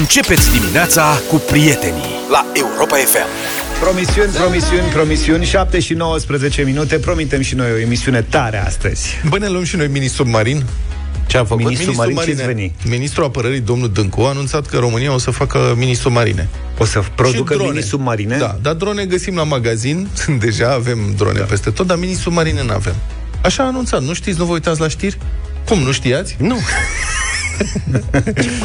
Începeți dimineața cu prietenii la Europa FM. Promisiuni, promisiuni, promisiuni 7 și 19 minute Promitem și noi o emisiune tare astăzi Băi, ne luăm și noi mini-submarin? Ce a făcut? Mini-submarin, ce veni? Ministrul apărării, domnul Dâncu, a anunțat că România o să facă mini-submarine. O să producă mini-submarine? Da, dar drone găsim la magazin, deja avem drone da. peste tot, dar mini-submarine nu avem. Așa a anunțat, nu știți, nu vă uitați la știri? Cum, nu știați? Nu.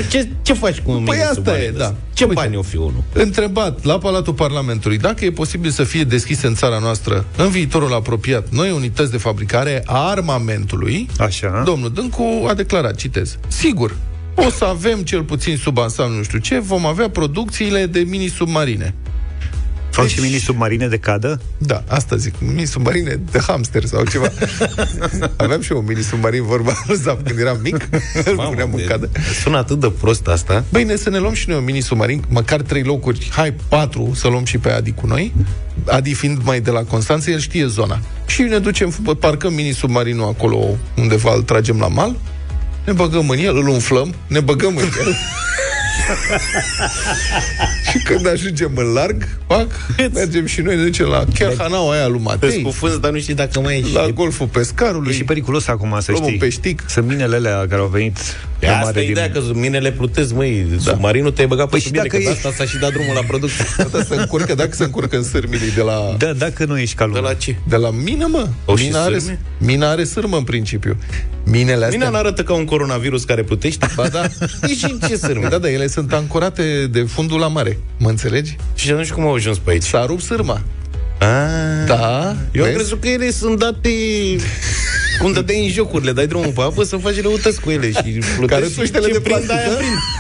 ce, ce faci cu un Păi asta e, da. Ce Uite, bani o fi unul? Întrebat la Palatul Parlamentului dacă e posibil să fie deschise în țara noastră în viitorul apropiat noi unități de fabricare a armamentului, Așa. domnul Dâncu a declarat, citez, sigur, o să avem cel puțin sub ansamblu nu știu ce, vom avea producțiile de mini-submarine. Fac deci... și mini-submarine de cadă? Da, asta zic. Mini-submarine de hamster sau ceva. Aveam și eu un mini-submarin, vorba lui Zap, când eram mic. Îl puneam în cadă. Sună atât de prost asta. Bine, să ne luăm și noi un mini-submarin, măcar trei locuri, hai, patru, să luăm și pe Adi cu noi. Adi fiind mai de la Constanța, el știe zona. Și ne ducem, parcăm mini-submarinul acolo undeva, îl tragem la mal, ne băgăm în el, îl umflăm, ne băgăm în el. și când ajungem în larg, pac, mergem și noi, ne ducem la chiar hanaua aia lui Matei. Cu fânz, dar nu știi dacă mai ești. La golful pescarului. E și periculos acum, să știi. un peștic. Sunt minele alea care au venit pe asta e ideea, că minele plutesc, măi, da. submarinul te-ai băgat păi pe subire, că e... asta s-a și dat drumul la producție. Da, se încurcă, dacă se încurcă în sârmile de la... Da, dacă nu ești ca lumea. De la ce? De la mine, mă. O mina, are, mina are sârmă, în principiu. Minele astea... Mina nu arată ca un coronavirus care plutește. Ba da. Nici în ce sârmă. Da, da, ele sunt ancorate de fundul la mare. Mă înțelegi? Și atunci cum au ajuns pe aici? S-a rupt sârma. Ah, da. Eu am crezut că ele sunt date cum dădeai în jocurile, dai drumul pe apă să faci răutăți cu ele și Carătuștele de plastic,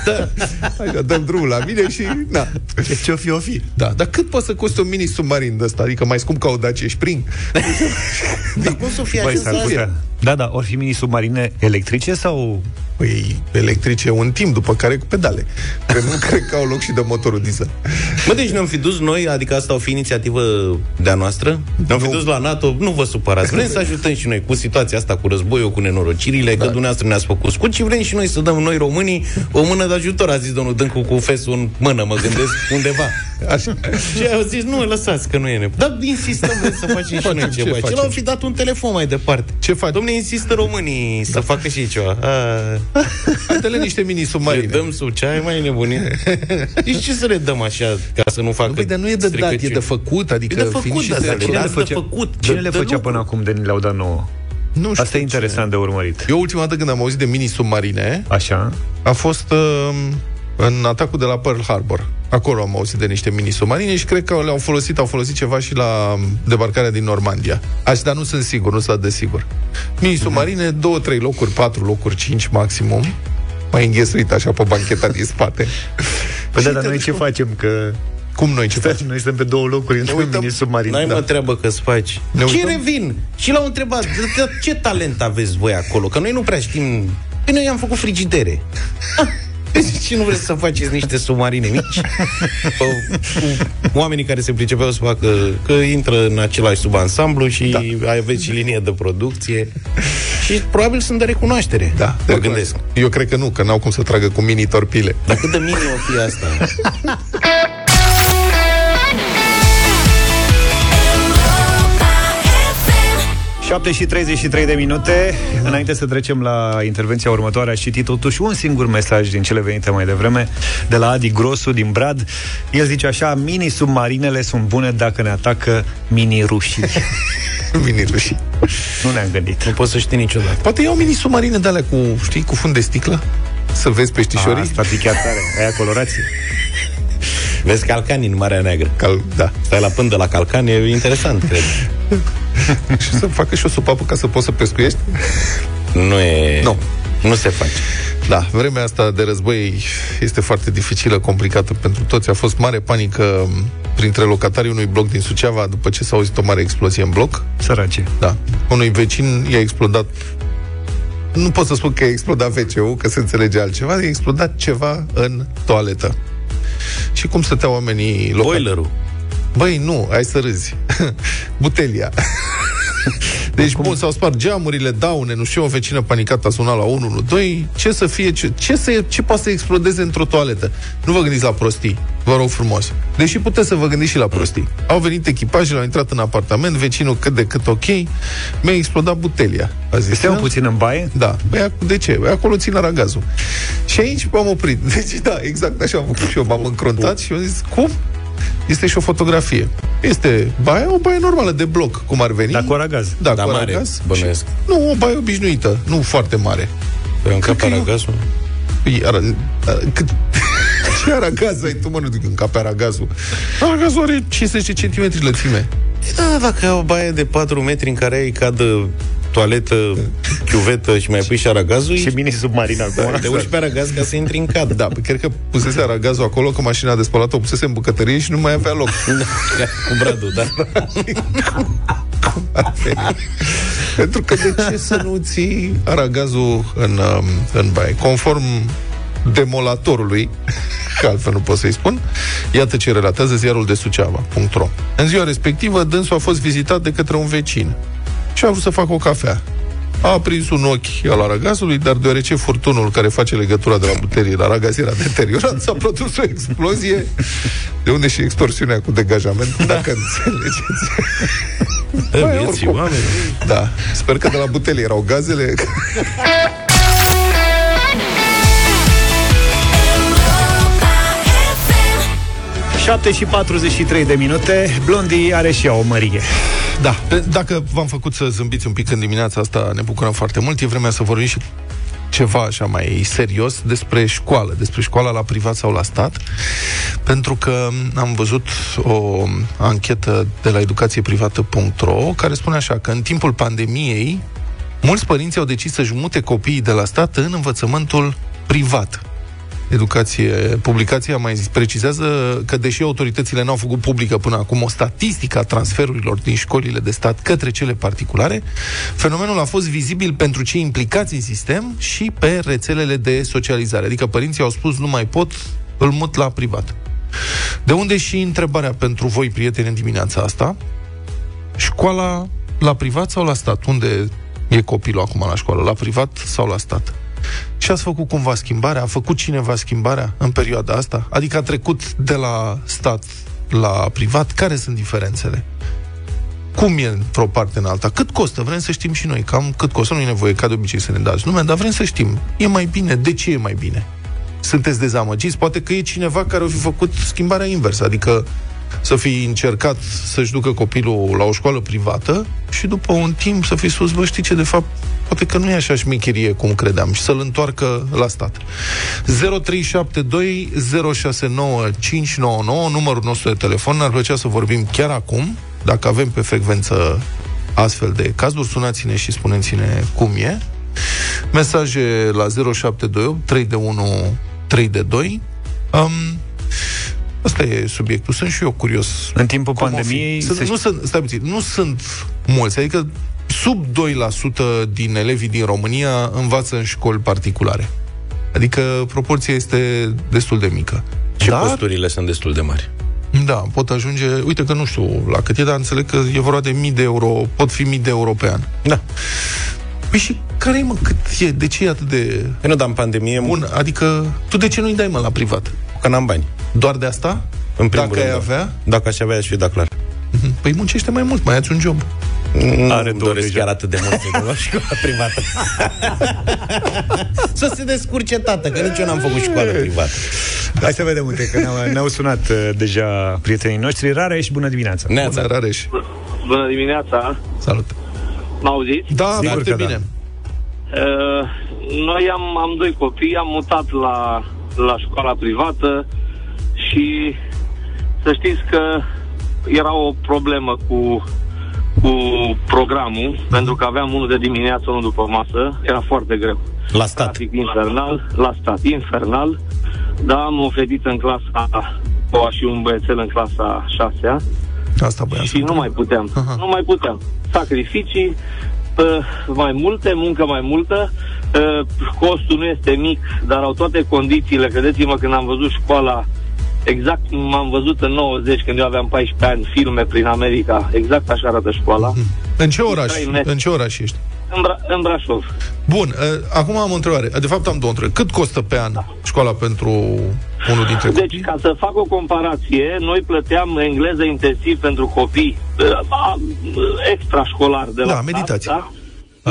da? Așa, dăm drumul la mine și... Da. Ce-o fi, o fi. Da, dar cât poate să coste un mini-submarin de ăsta? Adică mai scump ca o Dacia Spring? dar cum să fie așa Da, da, ori fi mini-submarine electrice sau Păi electrice un timp, după care cu pedale. Că nu cred că au loc și de motorul diesel. Mă, deci ne-am fi dus noi, adică asta o fi inițiativă de-a noastră? Ne-am fi dus la NATO, nu vă supărați. Vrem să ajutăm și noi cu situația asta, cu războiul, cu nenorocirile, da. că dumneavoastră ne-ați făcut scut și vrem și noi să dăm noi românii o mână de ajutor, a zis domnul Dâncu cu fesul în mână, mă gândesc undeva. Așa. și au zis, nu, lăsați că nu e nevoie. Dar insistăm să facem și noi ceva. Ce l-au fi dat un telefon mai departe. Ce faci? Domne, insistă românii da. să facă și ceva. A, Dă-le niște mini-submarine. Le dăm sub ce ai mai nebunit? Deci ce să le dăm așa, ca să nu facă Păi, dar nu e de dat, e de făcut, adică... E de făcut, dar cine le făcea, făcut, cine le făcea până acum de le-au dat nouă? Nu știu Asta e interesant de urmărit. Eu ultima dată când am auzit de mini-submarine Așa A fost uh, în atacul de la Pearl Harbor Acolo am auzit de niște mini-submarine și cred că le-au folosit, au folosit ceva și la debarcarea din Normandia. Așa, dar nu sunt sigur, nu sunt de sigur. Mini-submarine, mm-hmm. două, trei locuri, patru locuri, cinci maximum. Mai înghesuit așa pe bancheta din spate. Păi da, dar noi ce facem? Că cum noi ce facem? Noi suntem pe două locuri într-un mini-submarin. N-ai da. mă treabă că-ți faci. Ne ce revin? Și l-au întrebat, ce talent aveți voi acolo? Că noi nu prea știm... Păi noi am făcut frigidere. Și nu vreți să faceți niște submarine mici? Cu oamenii care se pricepeau să facă că intră în același subansamblu și da. aveți și linie de producție. Și probabil sunt de recunoaștere. Da, mă de gândesc. Eu cred că nu, că n-au cum să tragă cu mini-torpile. Dar cât de mini o fi asta? 7 și 33 de minute. Înainte să trecem la intervenția următoare, aș citi totuși un singur mesaj din cele venite mai devreme, de la Adi Grosu din Brad. El zice așa, mini-submarinele sunt bune dacă ne atacă mini-rușii. mini-rușii. Nu ne-am gândit. Nu poți să știi niciodată. Poate iau mini-submarine de alea cu, știi, cu fund de sticlă? Să vezi peștișorii? Asta chiar tare. Aia colorație. Vezi calcani în Marea Neagră. Cal, da. Stai la pândă la calcani, e interesant, cred. și să facă și o supapă ca să poți să pescuiești? Nu e... Nu. Nu se face. Da, vremea asta de război este foarte dificilă, complicată pentru toți. A fost mare panică printre locatarii unui bloc din Suceava după ce s-a auzit o mare explozie în bloc. Sărace. Da. Unui vecin i-a explodat nu pot să spun că a explodat wc că se înțelege altceva, a explodat ceva în toaletă. Și cum stăteau oamenii locali? Boilerul. Băi, nu, ai să râzi. Butelia. Deci, bun, s-au spart geamurile, daune, nu știu, o vecină panicată a sunat la 112. Ce să fie, ce, ce, să, ce poate să explodeze într-o toaletă? Nu vă gândiți la prostii, vă rog frumos. Deși puteți să vă gândiți și la prostii. Au venit echipajele, au intrat în apartament, vecinul cât de cât ok, mi-a explodat butelia. A zis, Este un puțin în baie? Da. Băi, de ce? Băi, acolo țin aragazul. Și aici m-am oprit. Deci, da, exact așa am făcut și eu. M-am încruntat și am zis, cum? Este și o fotografie. Este baia, o baie normală de bloc, cum ar veni. Dar cu aragaz. Da, Dar cu mare, aragaz. bănuiesc. Și- Nu, o baie obișnuită, nu foarte mare. Păi în cap că eu- aragazul. Păi, ara, ara, cât, ce aragaz ai tu, mă, nu în cap aragazul. Aragazul are 50 cm lățime. Da, dacă ai o baie de 4 metri în care ai cadă, toaletă, chiuvetă și mai pui și aragazul, Și mini submarin acum. te uiți pe aragaz ca să intri în cadă. Da, păi cred că pusese aragazul acolo, că mașina de spălat o pusese în bucătărie și nu mai avea loc. Cu bradul, da. Pentru că de ce să nu ții aragazul în, um, în baie? Conform demolatorului, că altfel nu pot să-i spun, iată ce relatează ziarul de Suceava.ro În ziua respectivă, dânsul a fost vizitat de către un vecin și a vrut să facă o cafea. A aprins un ochi al aragazului, dar deoarece furtunul care face legătura de la buterie la aragaz era deteriorat, s-a produs o explozie, de unde și extorsiunea cu degajament, dacă înțelegeți. Băi, Vieții, oricum. oameni. Da, sper că de la butelie erau gazele. 7 și 43 de minute, Blondie are și ea o mărie. Da, pe- dacă v-am făcut să zâmbiți un pic în dimineața asta, ne bucurăm foarte mult. E vremea să vorbim și ceva așa mai serios despre școală, despre școala la privat sau la stat, pentru că am văzut o anchetă de la educațieprivată.ro care spune așa că în timpul pandemiei mulți părinți au decis să-și mute copiii de la stat în învățământul privat. Educație, publicația mai zis, precizează că deși autoritățile n-au făcut publică până acum o statistică a transferurilor din școlile de stat către cele particulare, fenomenul a fost vizibil pentru cei implicați în sistem și pe rețelele de socializare. Adică părinții au spus nu mai pot, îl mut la privat. De unde și întrebarea pentru voi, prieteni, în dimineața asta. Școala la privat sau la stat? Unde e copilul acum la școală? La privat sau la stat? Și ați făcut cumva schimbarea? A făcut cineva schimbarea în perioada asta? Adică a trecut de la stat la privat? Care sunt diferențele? Cum e într-o parte în alta? Cât costă? Vrem să știm și noi. Cam cât costă? Nu e nevoie ca de obicei să ne dați nume, dar vrem să știm. E mai bine? De ce e mai bine? Sunteți dezamăgiți? Poate că e cineva care a fi făcut schimbarea inversă, adică să fi încercat să-și ducă copilul la o școală privată și după un timp să fi spus, bă, știi ce, de fapt, poate că nu e așa șmecherie cum credeam și să-l întoarcă la stat. 0372 069 599, numărul nostru de telefon, ne-ar plăcea să vorbim chiar acum, dacă avem pe frecvență astfel de cazuri, sunați-ne și spuneți-ne cum e. Mesaje la 0728 3 de 1 3 de 2. Um, Asta e subiectul. Sunt și eu curios. În timpul cum o fi. pandemiei Sunt, se nu, sunt, stai puțin, nu sunt mulți, adică sub 2% din elevii din România învață în școli particulare. Adică proporția este destul de mică. Și Dar- costurile sunt destul de mari. Da, pot ajunge, uite că nu știu la cât e, dar înțeleg că e vorba de mii de euro, pot fi mii de euro pe an. Da. Păi și care e, mă, cât e, de ce e atât de Păi nu, dar în pandemie, bun? Adică, tu de ce nu-i dai, mă, la privat? că n-am bani. Doar de asta? În primul Dacă rând, ai da. avea, Dacă aș avea, aș fi dat clar. păi muncește mai mult, mai ai un job. Nu Are îmi două doresc deja. chiar atât de mult să la școala privată. să se descurce tată, că nici eu n-am făcut școală privată. Hai să vedem, uite, că ne-au, ne-au sunat uh, deja prietenii noștri. Rareș, bună dimineața! Neața. Bună, Rareș. Bună dimineața, Salut. m-auziți? Da, Sigur foarte că da. bine. Uh, noi am, am doi copii, am mutat la, la școala privată și să știți că era o problemă cu, cu programul, pentru că aveam unul de dimineață, unul după masă, era foarte greu. La stat. Trafic infernal, la stat, infernal, dar am o fetiță în clasa o și un băiețel în clasa șasea Asta voiam și să nu mai puteam. Aha. Nu mai puteam. Sacrificii, uh, mai multe, muncă mai multă, uh, costul nu este mic, dar au toate condițiile. Credeți-mă, când am văzut școala, exact cum am văzut în 90, când eu aveam 14 ani, filme prin America, exact așa arată școala. În ce oraș? Trei metri. În ce oraș ești? În, Bra- în Brașov. Bun, uh, acum am o întrebare. De fapt am două întrebări. Cât costă pe an școala pentru unul dintre Deci, copii? ca să fac o comparație, noi plăteam engleză intensiv pentru copii uh, a- extrașcolar de la Da, stat, meditație. Da?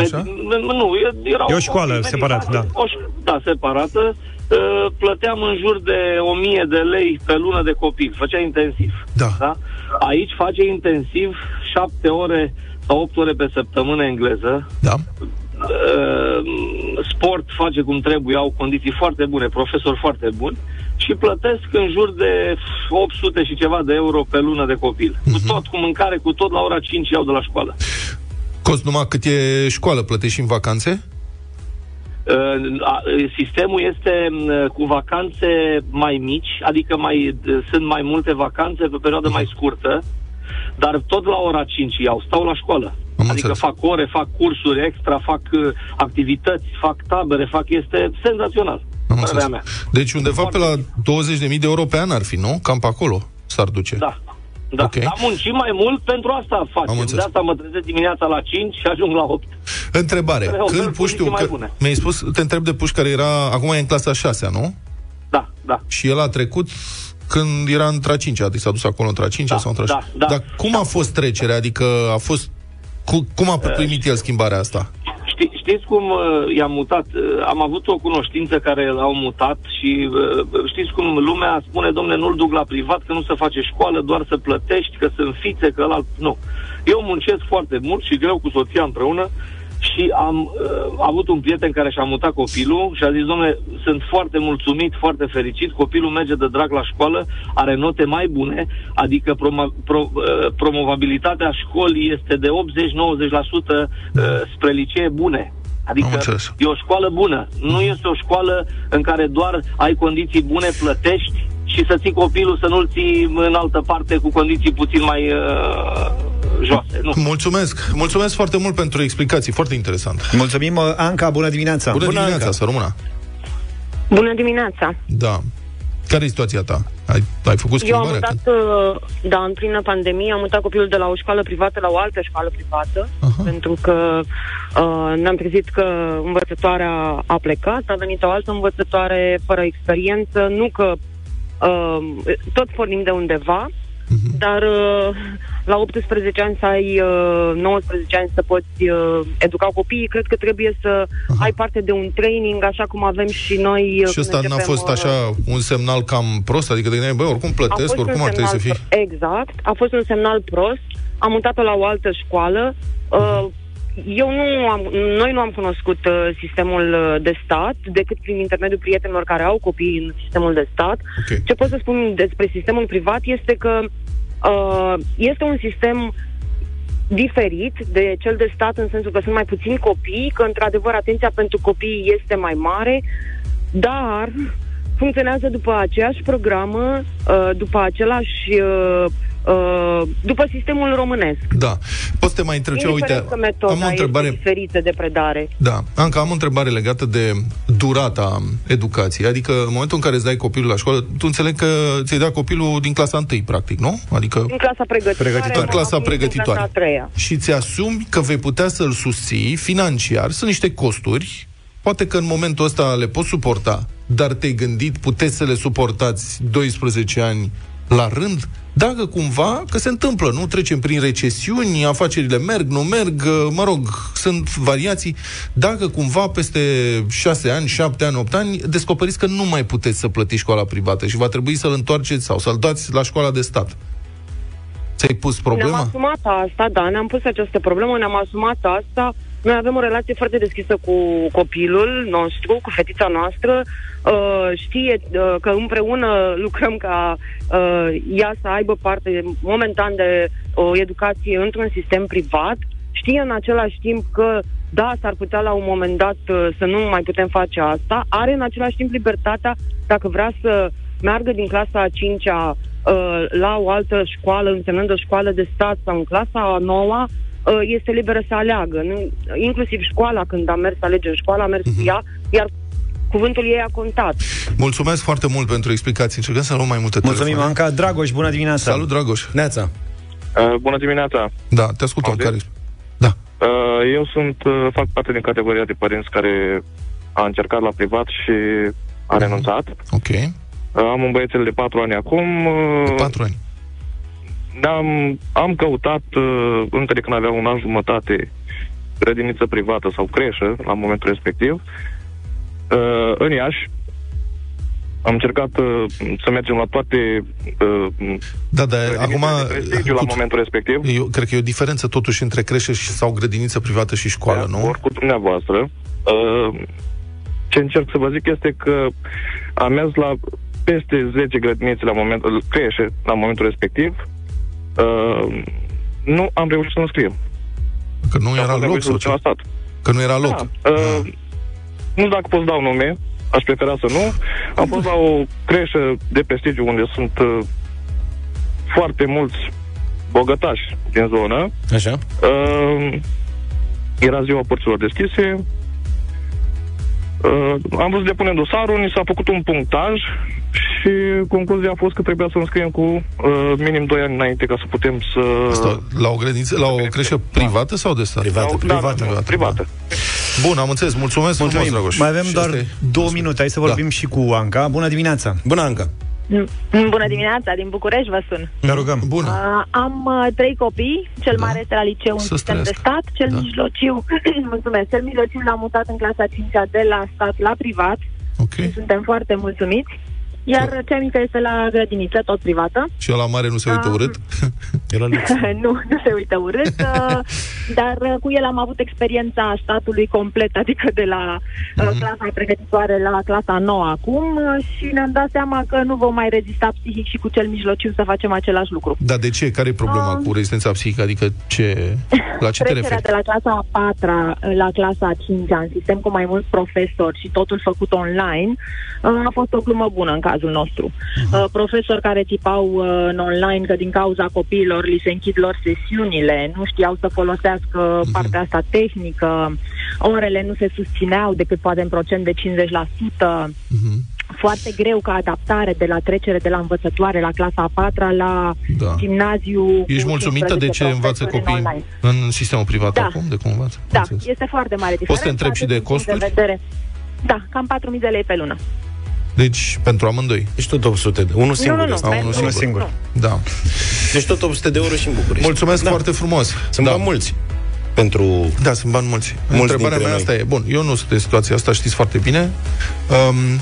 Așa? Med- nu, era E o școală copii, separată, meditație, da. O, ș- da, separată. Uh, Plăteam în jur de 1000 de lei pe lună de copil. Făcea intensiv. Da. da? Aici face intensiv 7 ore sau 8 ore pe săptămână engleză. Da. Uh, sport face cum trebuie, au condiții foarte bune, profesori foarte buni și plătesc în jur de 800 și ceva de euro pe lună de copil. Cu tot, cu mâncare, cu tot, la ora 5 iau de la școală. Cost numai cât e școală, plătești și în vacanțe? Uh, a- Sistemul este uh, cu vacanțe mai mici, adică mai, uh, sunt mai multe vacanțe pe perioadă mai scurtă, dar tot la ora 5 iau, stau la școală. Am adică înțeles. fac ore, fac cursuri extra, fac uh, activități, fac tabere, fac este senzațional. Am Părerea înțeles. mea. Deci undeva pe la 20.000 de euro pe an ar fi, nu? Cam pe acolo s-ar duce. Da. Da, Ok. dar muncim mai mult pentru asta facem. Am De înțeles. asta mă trezesc dimineața la 5 și ajung la 8. Întrebare. Care oferă Când Puștiu, condiții mai că bune. mi-ai spus, te întreb de Puș care era, acum e în clasa 6 nu? Da, da. Și el a trecut când era între a 5 adică s-a dus acolo între a 5 Da, sau între a da, da. Dar cum a fost trecerea? Adică a fost... Cu, cum a primit el schimbarea asta? Ști, știți cum uh, i-am mutat? Uh, am avut o cunoștință care l-au mutat și uh, știți cum lumea spune, domne, nu-l duc la privat, că nu se face școală, doar să plătești, că sunt fițe, că ăla... Nu. Eu muncesc foarte mult și greu cu soția împreună și am uh, avut un prieten care și-a mutat copilul și a zis, domnule, sunt foarte mulțumit, foarte fericit, copilul merge de drag la școală, are note mai bune, adică promo- pro, uh, promovabilitatea școlii este de 80-90% uh, spre licee bune. Am Adică înțeles. e o școală bună. Nu este o școală în care doar ai condiții bune, plătești și să ții copilul să nu-l ții în altă parte cu condiții puțin mai uh, joase. Nu. Mulțumesc! Mulțumesc foarte mult pentru explicații, foarte interesant. Mulțumim, uh, Anca, bună dimineața! Bună, Bună dimineața, Anca. să rămână! Bună dimineața! Da. Care e situația ta? Ai, ai făcut Eu am schimbarea? mutat, uh, da, în plină pandemie, am mutat copilul de la o școală privată la o altă școală privată, Aha. pentru că uh, ne-am trezit că învățătoarea a plecat, a venit o altă învățătoare fără experiență, nu că uh, tot pornim de undeva, Mhm. dar uh, la 18 ani să ai uh, 19 ani să poți uh, educa copiii, cred că trebuie să Aha. ai parte de un training, așa cum avem și noi. uh, Și când ăsta n-a începem, fost uh, așa un semnal cam prost? Adică de gândeai, bă, oricum plătesc, a fost oricum un ar trebui să semnal fie... pro- Exact. A fost un semnal prost. Am mutat-o la o altă școală. Uh, eu nu am, noi nu am cunoscut uh, sistemul uh, de stat decât prin intermediul prietenilor care au copii în sistemul de stat. Ok. Ce pot să spun despre sistemul privat este că uh, este un sistem diferit de cel de stat în sensul că sunt mai puțini copii, că într-adevăr atenția pentru copii este mai mare, dar funcționează după aceeași programă, uh, după același uh, uh, după sistemul românesc. Da. Poți să te mai întreb ce, uite, Indiferent că metoda am o întrebare... este diferită de predare. Da, Anca, am o întrebare legată de durata educației. Adică, în momentul în care îți dai copilul la școală, tu înțeleg că ți-ai dat copilul din clasa 1, practic, nu? Adică În clasa pregătitoare. Pregătitoare. În clasa am venit pregătitoare. În clasa a treia. și ți-asumi că vei putea să-l susții financiar. Sunt niște costuri, poate că în momentul ăsta le poți suporta, dar te-ai gândit, puteți să le suportați 12 ani la rând? Dacă cumva, că se întâmplă, nu? Trecem prin recesiuni, afacerile merg, nu merg, mă rog, sunt variații. Dacă cumva peste 6 ani, 7 ani, 8 ani, descoperiți că nu mai puteți să plătiți școala privată și va trebui să-l întoarceți sau să-l dați la școala de stat. Ți-ai pus Ne-am problema? asumat asta, da, ne-am pus această problemă, ne-am asumat asta. Noi avem o relație foarte deschisă cu copilul nostru, cu fetița noastră. Uh, știe uh, că împreună lucrăm ca uh, ea să aibă parte momentan de o educație într-un sistem privat. Știe în același timp că, da, s-ar putea la un moment dat uh, să nu mai putem face asta. Are în același timp libertatea, dacă vrea să meargă din clasa a 5-a uh, la o altă școală, însemnând o școală de stat sau în clasa a noua, uh, este liberă să aleagă. Nu? Inclusiv școala, când a mers să alege în școală, a mers cu ea, iar cuvântul ei a contat. Mulțumesc foarte mult pentru explicații. Încercăm să luăm mai multe Mulțumim, telefoane. Anca. Dragoș, bună dimineața! Salut, Dragoș. Neața. Uh, bună dimineața! Da, te ascultăm. Auziți? Care... Uh, eu sunt, uh, fac parte din categoria de părinți care a încercat la privat și a renunțat. Ok. Uh, am un băiețel de 4 ani acum. Uh, De patru ani. Am, am căutat, uh, încă de când avea un an jumătate, grădiniță privată sau creșă, la momentul respectiv, uh, în Iași. Am încercat uh, să mergem la toate uh, Da, dar grădinițele acum... de prestigiu la cu- momentul respectiv. Eu cred că e o diferență totuși între creșă și, sau grădiniță privată și școală, de nu? acord cu dumneavoastră. Uh, ce încerc să vă zic este că am mers la peste 10 grădinițe la momentul creșe la momentul respectiv. Uh, nu am reușit să înscriem. Că nu Am era fost loc nevoit să sau ducem ce? la stat. Că nu era loc. Da, uh, nu dacă pot să dau nume, aș prefera să nu. Am fost la o creșă de prestigiu unde sunt uh, foarte mulți bogătași din zonă. Așa? Uh, era ziua porților deschise. Uh, am vrut să depunem dosarul, ni s-a făcut un punctaj și concluzia a fost că trebuia să înscriem cu uh, minim 2 ani înainte ca să putem să... Asta, la o grădiniță, la o creșă privată sau de stat? Privată. Da, da, da, privată. Bun, am înțeles. Mulțumesc Mulțumim. frumos, Dragoș. Mai avem Și doar asta e- două minute. Hai să vorbim Da. și cu Anca. Bună dimineața! Bună, Anca. Bună dimineața, din București vă sun. Ne rugăm. Bună. Uh, am uh, trei copii, cel Da. mare este la liceu în Să sistem de străiască. stat, cel Da. mijlociu, mulțumesc, cel mijlociu l-am mutat în clasa 5 de la stat la privat, Ok. suntem foarte mulțumiți, iar cea mică este la grădiniță, tot privată. Și la mare nu se uită Ah. urât? Era lux. nu, nu se uită urât, uh, dar uh, cu el am avut experiența statului complet, adică de la uh, Mhm. clasa pregătitoare la clasa nouă acum uh, și ne-am dat seama că nu vom mai rezista psihic și cu cel mijlociu să facem același lucru. Dar de ce? Care e problema Ah. cu rezistența psihică? Adică ce... La ce te Trecerea referi? de la clasa a patra la clasa a cincea în sistem cu mai mulți profesori și totul făcut online uh, a fost o glumă bună în cazul nostru. Uh, Profesori care tipau uh, în online că din cauza copiilor li se închid lor sesiunile, nu știau să folosească partea asta tehnică, orele nu se susțineau decât poate în procent de 50%. Mhm. Foarte greu ca adaptare de la trecere de la învățătoare la clasa a patra la Da. gimnaziu. Ești cu mulțumită de 15 ce învață profesori în copiii online. în sistemul privat Da. acum? De cum învață? Da, Înțeles. este foarte mare diferență. Poți să te întreb și de atât din punct costuri? vedere. Da, cam 4.000 de lei pe lună. Deci, pentru amândoi. Deci tot 800 de... Unul singur nu, nu, este. Au nu, unul nu, singur. singur. nu. Da. Deci tot 800 de euro și în București. Mulțumesc da. foarte frumos. Sunt da. bani mulți pentru... Da, sunt bani mulți. Mulți Întrebarea dintre mea noi. asta e, bun, eu nu sunt în situația asta, știți foarte bine. Um,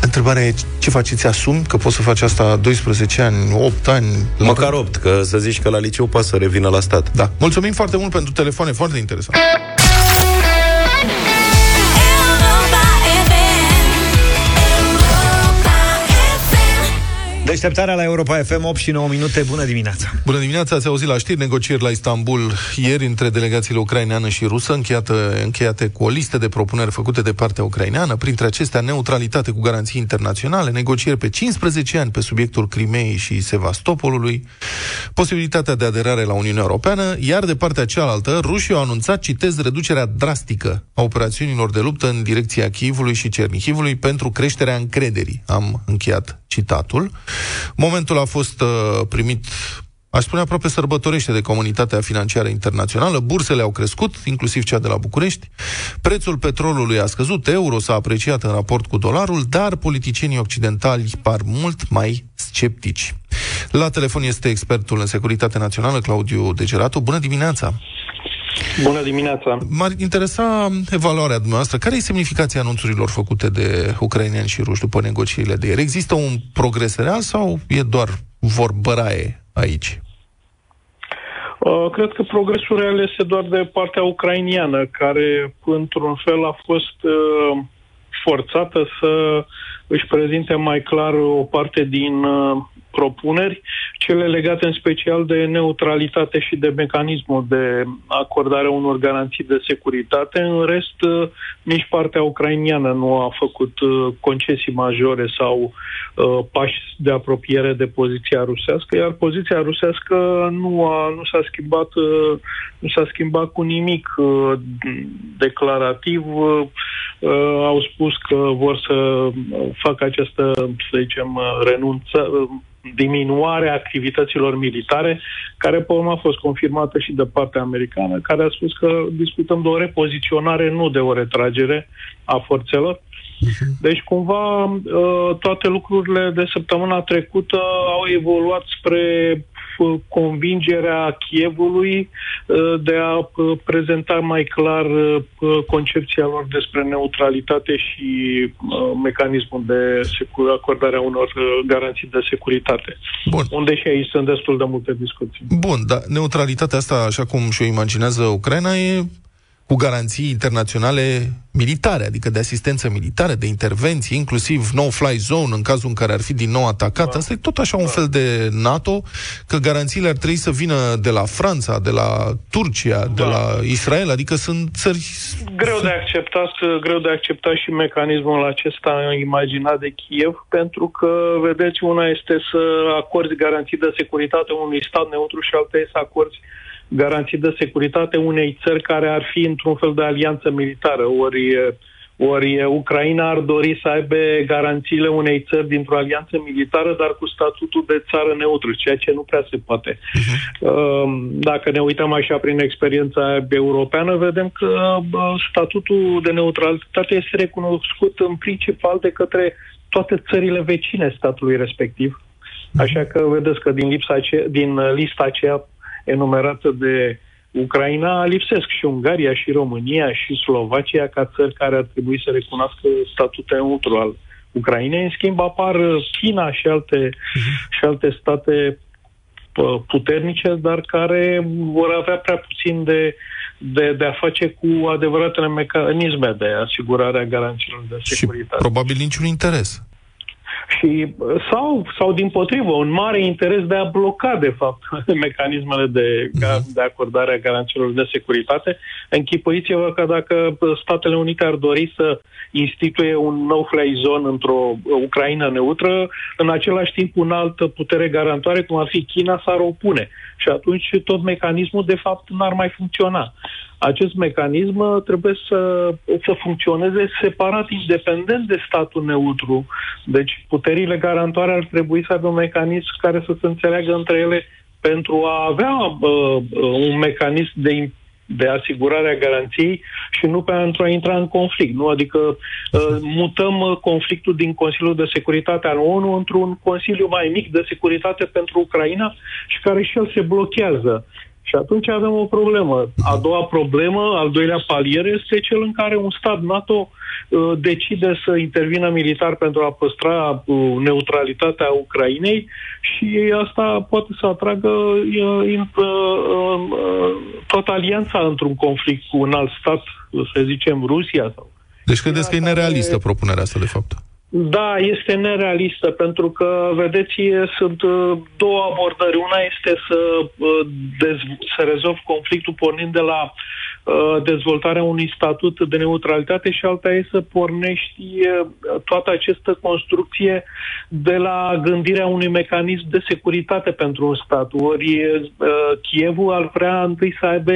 întrebarea e, ce faci? Îți asumi că poți să faci asta 12 ani, 8 ani? Măcar 8, că să zici că la liceu poate să revină la stat. Da. Mulțumim foarte mult pentru telefoane, foarte interesant. Deșteptarea la Europa FM, 8 și 9 minute. Bună dimineața! Bună dimineața, ați auzit la știri negocieri la Istanbul ieri între delegațiile ucraineană și rusă, încheiată, încheiate cu o listă de propuneri făcute de partea ucraineană, printre acestea neutralitate cu garanții internaționale, negocieri pe 15 ani pe subiectul Crimeei și Sevastopolului, posibilitatea de aderare la Uniunea Europeană, iar de partea cealaltă, rușii au anunțat, citez, reducerea drastică a operațiunilor de luptă în direcția Chievului și Cernihivului pentru creșterea încrederii. Am încheiat citatul. Momentul a fost uh, primit aș spune aproape sărbătorește de comunitatea financiară internațională. Bursele au crescut, inclusiv cea de la București. Prețul petrolului a scăzut, euro s-a apreciat în raport cu dolarul, dar politicienii occidentali par mult mai sceptici. La telefon este expertul în securitate națională, Claudiu Degeratu. Bună dimineața! Bună dimineața! M-ar interesa evaluarea dumneavoastră. Care e semnificația anunțurilor făcute de ucraineni și ruși după negocierile de ieri? Există un progres real sau e doar vorbăraie aici? Uh, Cred că progresul real este doar de partea ucrainiană, care, într-un fel, a fost uh, forțată să își prezinte mai clar o parte din uh, propuneri, cele legate în special de neutralitate și de mecanismul de acordare unor garanții de securitate. În rest, uh, nici partea ucrainiană nu a făcut uh, concesii majore sau uh, pași de apropiere de poziția rusească, iar poziția rusească nu, a, nu s-a schimbat uh, nu s-a schimbat cu nimic uh, declarativ. Uh, uh, au spus că vor să uh, facă această, să zicem, uh, renunță, uh, diminuare a activităților militare, care pe urmă a fost confirmată și de partea americană, care a spus că discutăm de o repoziționare, nu de o retragere a forțelor. Deci, cumva, uh, toate lucrurile de săptămâna trecută au evoluat spre convingerea Chievului uh, de a uh, prezenta mai clar uh, concepția lor despre neutralitate și mecanismul de acordarea unor garanții de securitate. Bun. Unde și aici sunt destul de multe discuții. Bun, dar neutralitatea asta, așa cum și-o imaginează Ucraina, e cu garanții internaționale militare, adică de asistență militară, de intervenție, inclusiv no-fly zone în cazul în care ar fi din nou atacat. Da. Asta e tot așa un da. fel de NATO, că garanțiile ar trebui să vină de la Franța, de la Turcia, da. de la Israel, adică sunt țări... Greu de acceptat, greu de acceptat și mecanismul acesta imaginat de Kiev, pentru că, vedeți, una este să acorzi garanții de securitate unui stat neutru și alta este să acorzi garanții de securitate unei țări care ar fi într-un fel de alianță militară. Ori, ori Ucraina ar dori să aibă garanțiile unei țări dintr-o alianță militară, dar cu statutul de țară neutră, ceea ce nu prea se poate. Uh-huh. Dacă ne uităm așa prin experiența europeană, vedem că statutul de neutralitate este recunoscut în principal de către toate țările vecine statului respectiv. Mhm. Așa că vedeți că din, lipsa ace- din lista aceea enumerată de Ucraina, lipsesc și Ungaria, și România, și Slovacia ca țări care ar trebui să recunoască statutul neutru al Ucrainei. În schimb, apar China și alte, uh-huh. și alte state puternice, dar care vor avea prea puțin de, de, de a face cu adevăratele mecanisme de asigurare a garanțiilor de securitate. Și probabil niciun interes. Și sau, sau din potrivă, un mare interes de a bloca, de fapt, mecanismele de, mhm. de acordare a garanțiilor de securitate. Închipuiți-vă că dacă Statele Unite ar dori să instituie un no-fly zone într-o Ucraina neutră, în același timp un alt putere garantoare, cum ar fi China, s-ar opune. Și atunci tot mecanismul, de fapt, n-ar mai funcționa acest mecanism uh, trebuie să, să funcționeze separat, independent de statul neutru. Deci puterile garantoare ar trebui să aibă un mecanism care să se înțeleagă între ele pentru a avea uh, un mecanism de de asigurare a garanției și nu pentru a intra în conflict. Nu? Adică uh, mutăm conflictul din Consiliul de Securitate al ONU într-un Consiliu mai mic de securitate pentru Ucraina și care și el se blochează. Și atunci avem o problemă. A doua problemă, al doilea palier, este cel în care un stat NATO uh, decide să intervină militar pentru a păstra uh, neutralitatea Ucrainei și asta poate să atragă uh, uh, uh, toată alianța într-un conflict cu un alt stat, să zicem Rusia. Sau... Deci credeți că e nerealistă propunerea asta, de fapt? Da, este nerealistă, pentru că, vedeți, sunt uh, două abordări. Una este să, uh, dez- să rezolv conflictul pornind de la uh, dezvoltarea unui statut de neutralitate și alta este să pornești toată această construcție de la gândirea unui mecanism de securitate pentru un stat. Ori Chievul ar vrea întâi să aibă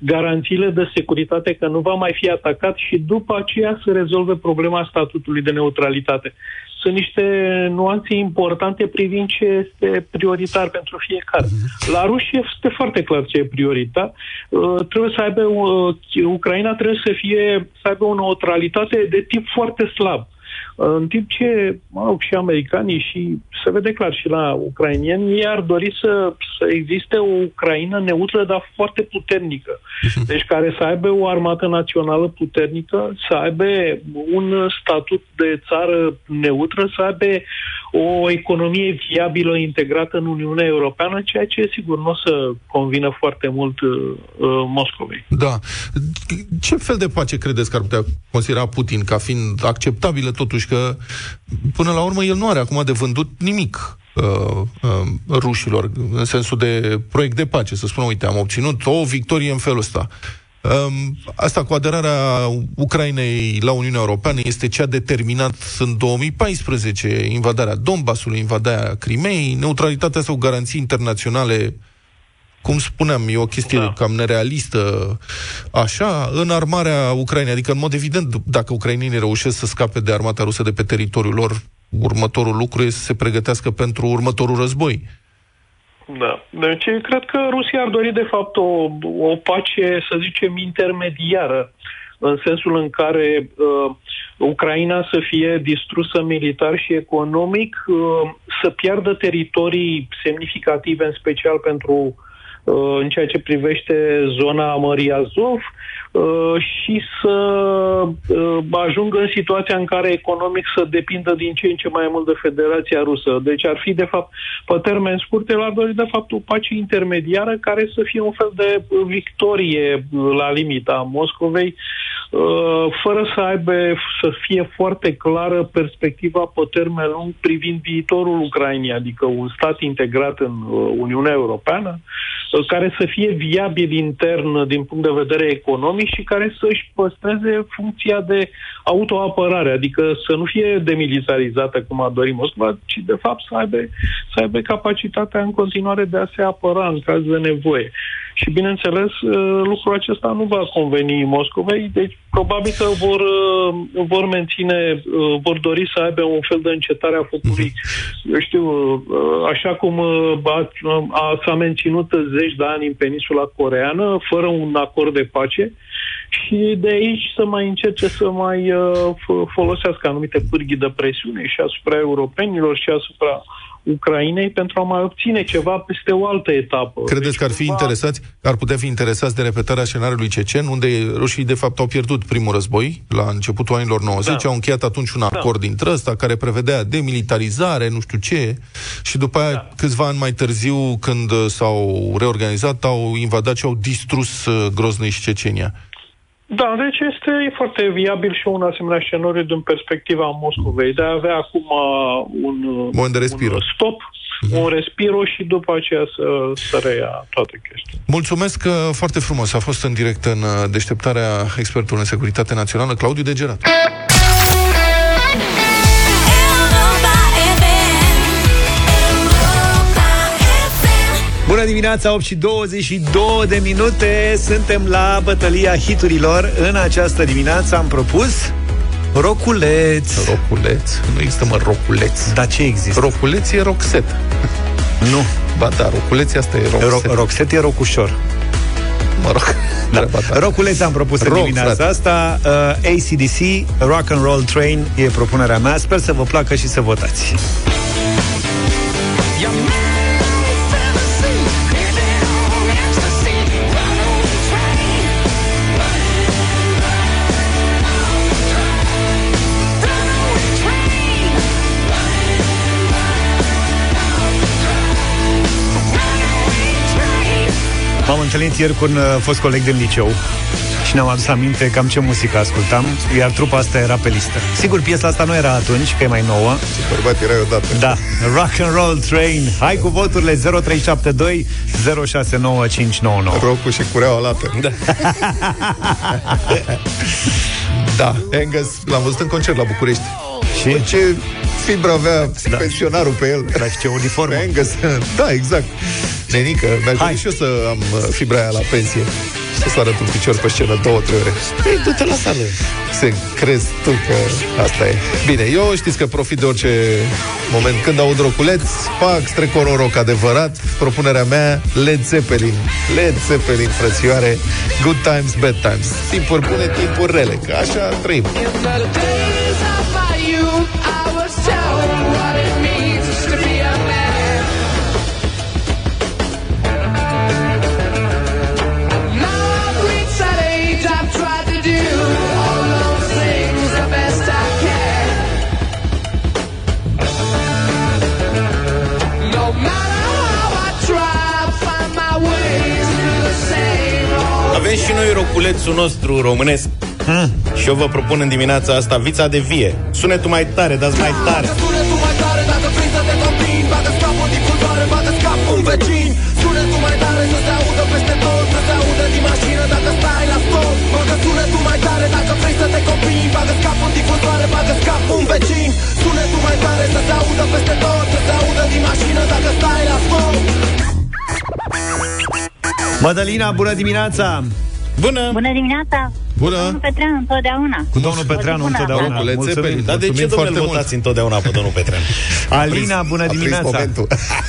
garanțiile de securitate că nu va mai fi atacat și după aceea să rezolve problema statutului de neutralitate. Sunt niște nuanțe importante privind ce este prioritar pentru fiecare. La ruși este foarte clar ce e prioritar. Uh, trebuie să aibă, uh, Ucraina trebuie să fie, să aibă o neutralitate de tip foarte slab. În timp ce, mă rog, și americanii și se vede clar și la ucrainieni, ei ar dori să, să existe o Ucraina neutră, dar foarte puternică. Deci care să aibă o armată națională puternică, să aibă un statut de țară neutră, să aibă o economie viabilă integrată în Uniunea Europeană, ceea ce, sigur, nu o să convină foarte mult uh, Moscovei. Da. Ce fel de pace credeți că ar putea considera Putin ca fiind acceptabilă totuși că, până la urmă, el nu are acum de vândut nimic uh, uh, rușilor, în sensul de proiect de pace, să spună, uite, am obținut o victorie în felul ăsta. Um, asta cu aderarea Ucrainei la Uniunea Europeană este ce a determinat în 2014 invadarea Donbasului, invadarea Crimei, neutralitatea sau garanții internaționale cum spuneam, e o chestie da. cam nerealistă, așa, în armarea Ucrainei. Adică, în mod evident, dacă ucrainienii reușesc să scape de armata rusă de pe teritoriul lor, următorul lucru este să se pregătească pentru următorul război. Da. Deci cred că Rusia ar dori de fapt o, o pace, să zicem, intermediară, în sensul în care uh, Ucraina să fie distrusă militar și economic, uh, să piardă teritorii semnificative, în special pentru uh, în ceea ce privește zona Mării Azov, Uh, și să uh, ajungă în situația în care economic să depindă din ce în ce mai mult de Federația Rusă. Deci ar fi, de fapt, pe termen scurt, el ar dori, de fapt, o pace intermediară care să fie un fel de victorie la limita Moscovei, uh, fără să aibă, să fie foarte clară perspectiva pe termen lung privind viitorul Ucrainei, adică un stat integrat în Uniunea Europeană, care să fie viabil intern din punct de vedere economic, economic și care să-și păstreze funcția de autoapărare, adică să nu fie demilitarizată cum a dorit Moscova, ci de fapt să aibă, să aibă capacitatea în continuare de a se apăra în caz de nevoie. Și bineînțeles, uh, lucrul acesta nu va conveni Moscovei, deci probabil că vor, uh, vor menține, uh, vor dori să aibă un fel de încetare a focului. Mhm. Eu știu, așa cum a, a, s-a menținut zeci de ani în peninsula coreană, fără un acord de pace, și de aici să mai încerce să mai folosească anumite pârghii de presiune și asupra europenilor și asupra Ucrainei pentru a mai obține ceva peste o altă etapă. Credeți deci, că ar fi cumva... interesați, ar putea fi interesați de repetarea scenariului cecen, unde rușii de fapt au pierdut primul război la începutul anilor 90, da. au încheiat atunci un da. acord da. dintre ăsta care prevedea demilitarizare, nu știu ce, și după aia da. câțiva ani mai târziu, când s-au reorganizat, au invadat și au distrus uh, Grozny și Cecenia. Da, deci este foarte viabil și un asemenea scenariu din perspectiva Moscovei, de a avea acum uh, un, un, de respiro. un stop, mm-hmm. un respiro și după aceea să, să reia toate chestia. Mulțumesc uh, foarte frumos. A fost în direct în uh, deșteptarea expertului în securitate națională, Claudiu Degerat. Bună dimineața, 8 și 22 de minute. Suntem la bătălia hiturilor. În această dimineață am propus Roculeț. Roculeț? Nu există, mă, roculeț. Dar ce există? Roculeț e roxet Nu. Ba da, roculeț asta e roxet Ro- Roxet e rocușor. Mă rog. Da. Roculeț am propus Rock, în dimineața frate. asta. Uh, ACDC, Rock and Roll Train E propunerea mea, sper să vă placă și să votați M-am întâlnit ieri cu un uh, fost coleg din liceu și ne-am adus aminte cam ce muzică ascultam, iar trupa asta era pe listă. Sigur, piesa asta nu era atunci, că e mai nouă. Bărbat, era odată. Da, Rock and Roll Train. Hai cu voturile 0372 069599. Rocu și cureaua lată. Da. da, Angus, l-am văzut în concert la București. Și? Ce fibră avea da. pensionarul pe el. Dar ce uniformă. Angus. Da, exact. Nenică, mi-aș și eu să am uh, fibra aia la pensie să arăt un picior pe scenă două, trei ore. Ei, du-te la sală. Se crezi tu că asta e. Bine, eu știți că profit de orice moment. Când aud roculeț, fac strecor un rock adevărat. Propunerea mea, Led Zeppelin. Led Zeppelin, frățioare. Good times, bad times. Timpuri bune, timpuri rele. Că așa trăim. Și noi roculețul nostru românesc. Hmm. Și eu vă propun în dimineața asta Vița de vie. Sunetul mai tare, dați mai tare. Sunetul mai tare, dacă vrei să te copii. Bate scapul din cultoare, bate scapul un vecin Sunetul mai tare, să se audă peste tot Să se audă din mașină dacă stai la stop Bagă sunetul mai tare, dacă vrei să te copii. Bate scapul din cultoare, bate scapul un vecin Sunetul mai tare, să se audă peste tot Să se audă din mașină dacă stai la stop Madalina, bună dimineața! Bună! Bună dimineața! Bună! Domnul Petreanu întotdeauna. Cu domnul Petreanu Bună. întotdeauna. Cu Led Mulțumim. Zeppelin. Dar de ce, Mulțumim domnule, foarte îl mult. votați întotdeauna pe domnul Petreanu? Alina, bună A prins dimineața! momentul.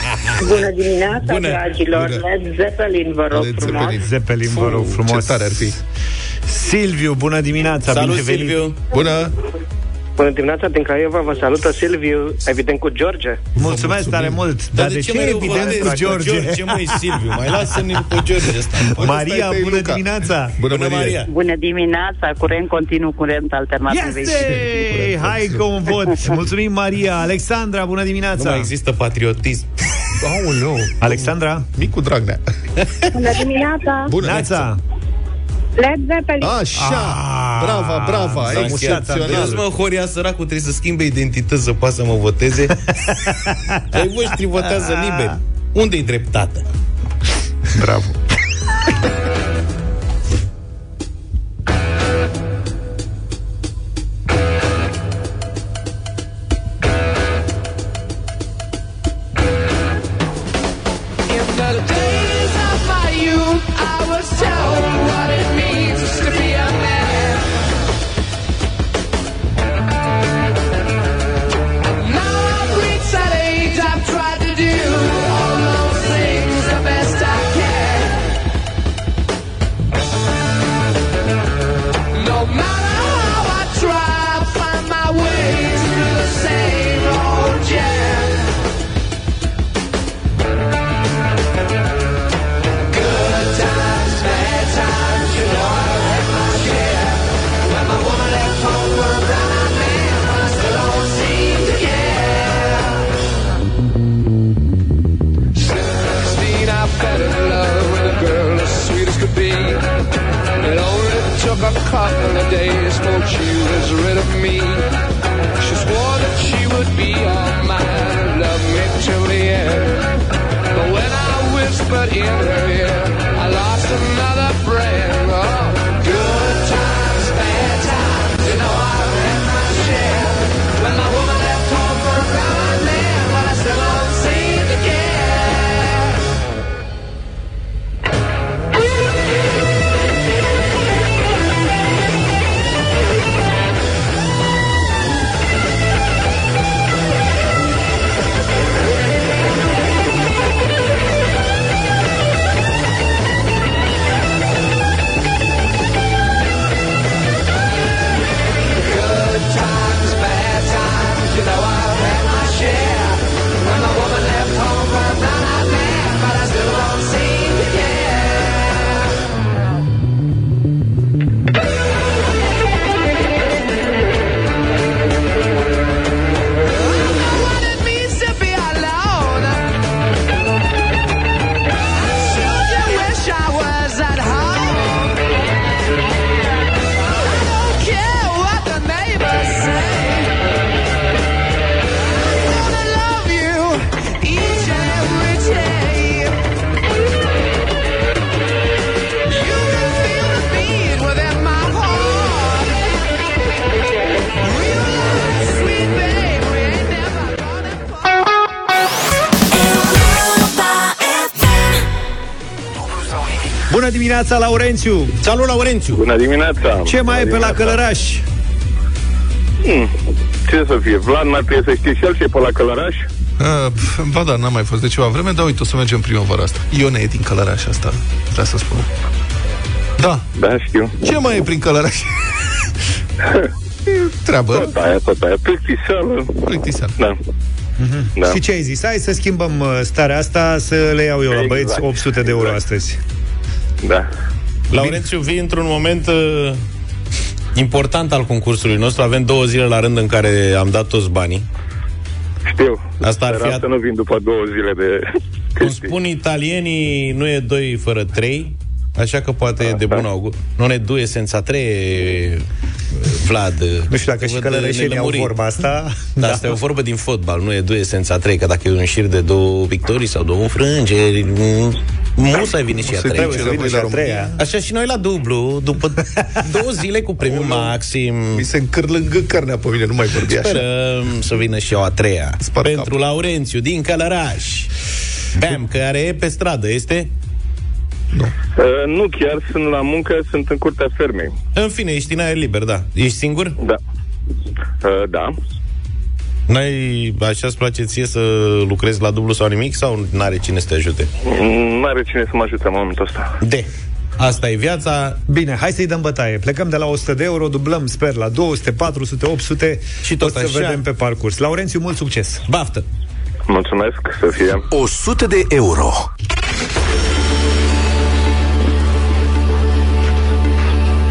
Bună dimineața, Bună. dragilor. Bună. Led Zeppelin, vă rog Led frumos. Zeppelin. Zeppelin, vă rog frumos. Ce tare ar fi. Silviu, bună dimineața! Salut, bine venit. Silviu! Bună! Bună dimineața din Craiova, vă salută Silviu, evident cu George. Mulțumesc tare mult! Dar de ce mereu evident votezi cu George? George, măi, Silviu, mai lasă-ne pe George ăsta. Maria, Ăsta e bună Luca. dimineața! Bună, Bună, Maria! Maria! Bună dimineața, curent continuu, curent alternativ. Este! Hai că un vot! Mulțumim, Maria! Alexandra, bună Nu dimineața! mai există patriotism. Aoleu! Alexandra? Micu Dragnea. Bună dimineața! Bună! Neața! Led Zeppelin! Așa! Ah, Brava, brava! s-a mușat, Vezi, Excepțional! mă, Horia, săracul, trebuie să schimbe identități să poată să mă voteze. Ai voștri votează liber. Unde-i dreptatea? Bravo! dimineața, Laurențiu! Salut, Laurențiu! Bună dimineața! Ce mai e pe la Călăraș? Hmm. Ce să fie? Vlad mai trebuie să știi și el ce e pe la Călăraș? Uh, pf, ba da, n-am mai fost de ceva vreme, dar uite, o să mergem primăvara asta. Ione e din Călăraș asta, vreau să spun. Da. Da, știu. Ce mai e prin Călăraș? E Treabă. Tot aia, tot aia. Plictiseală. Plictiseală. Da. Da. Și ce ai zis? Hai să schimbăm uh, starea asta, să le iau eu la băieți Exact. 800 de euro Exact. astăzi. Da. Laurențiu, vii într-un moment uh, important al concursului nostru. Avem două zile la rând în care am dat toți banii. Știu. Asta ar fi Sper at- să nu vin după două zile de... Cum spun italienii, nu e doi fără trei, așa că poate e de bun augur. Non e due senza tre, Vlad. Nu știu dacă și Văd călărășenii au nelămurit. vorba asta. Da, asta e o vorbă din fotbal, nu e due senza trei, că dacă e un șir de două victorii sau două înfrângeri, nu să vine și a să-i treia. duce înapoi la România. Așa și noi la dublu, după două zile cu premiu maxim. Mi se încârlângă carnea pe mine, nu mai vorbi așa. Sperăm să vină și o a treia. Spart Pentru capul. Laurențiu din Călăraș. Bam, care e pe stradă, este? Nu. Uh, nu chiar, sunt la muncă, sunt în curtea fermei. În fine, ești în aer liber, da. Ești singur? Da. Uh, da. N-ai, așa îți place ție să lucrezi la dublu sau nimic sau n-are cine să te ajute? Nu are cine să mă ajute în momentul ăsta. De. Asta e viața. Bine, hai să-i dăm bătaie. Plecăm de la 100 de euro, dublăm, sper, la 200, 400, 800 Și tot o să așa. vedem pe parcurs. Laurențiu, mult succes! Baftă! Mulțumesc, să fie. 100 de euro.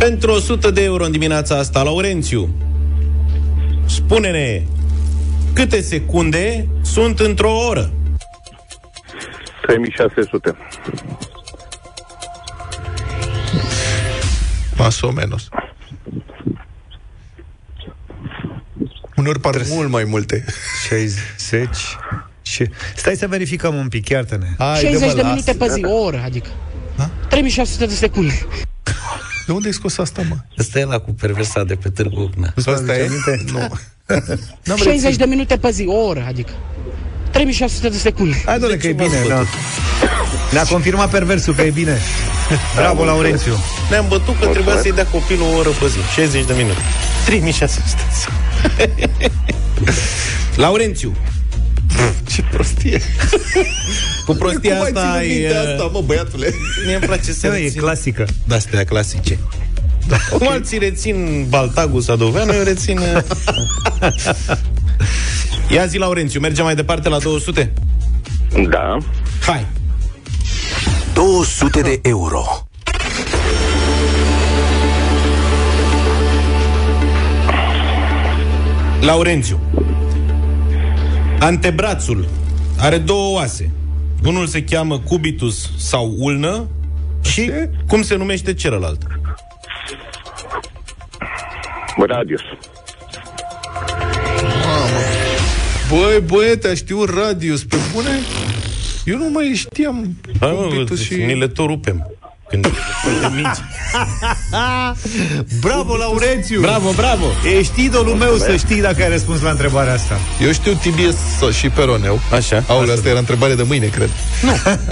Pentru 100 de euro în dimineața asta, Laurențiu, spune-ne câte secunde sunt într-o oră? 3600. Más o menos. Uneori par mult mai multe. 60 și... Stai să verificăm un pic, iartă-ne. Hai, 60 dă-mă de la minute asta. pe zi, o oră, adică. 3600 de secunde. De unde ai scos asta, mă? Ăsta e la cu perversa de pe Târgu Ocna. Asta e? Nu. 60 de minute pe zi, o oră, adică. 3600 de secunde. Hai, doamne, că e bine, da. Ne-a confirmat perversul că e bine. Bravo, Laurențiu. Ne-am bătut că trebuia să-i dea copilul o oră pe zi. 60 de minute. 3600. Laurențiu. Ce prostie. Cu prostia Cum ai asta ținut minte e... asta, mă, băiatule? Mie îmi place să Da, e rețin... clasică. De astea clasice. Da, Cum alții rețin Baltagul Sadoveanu, eu rețin... uh, Ia zi, Laurențiu, mergem mai departe la 200? Da. Hai! 200 de euro. Laurențiu. Antebrațul are două oase. Unul se cheamă cubitus sau ulnă și cum se numește celălalt? Radius. Băi, băiete, știu radius, pe bune? Eu nu mai știam Hai, mă, cubitul și... Ni le tot rupem. Când suntem mici. Bravo, Laurențiu! Bravo, bravo! Ești idolul meu să știi dacă ai răspuns la întrebarea asta. Eu știu Tibies și Peroneu. Așa. Aolea, asta era întrebare de mâine, cred. Nu.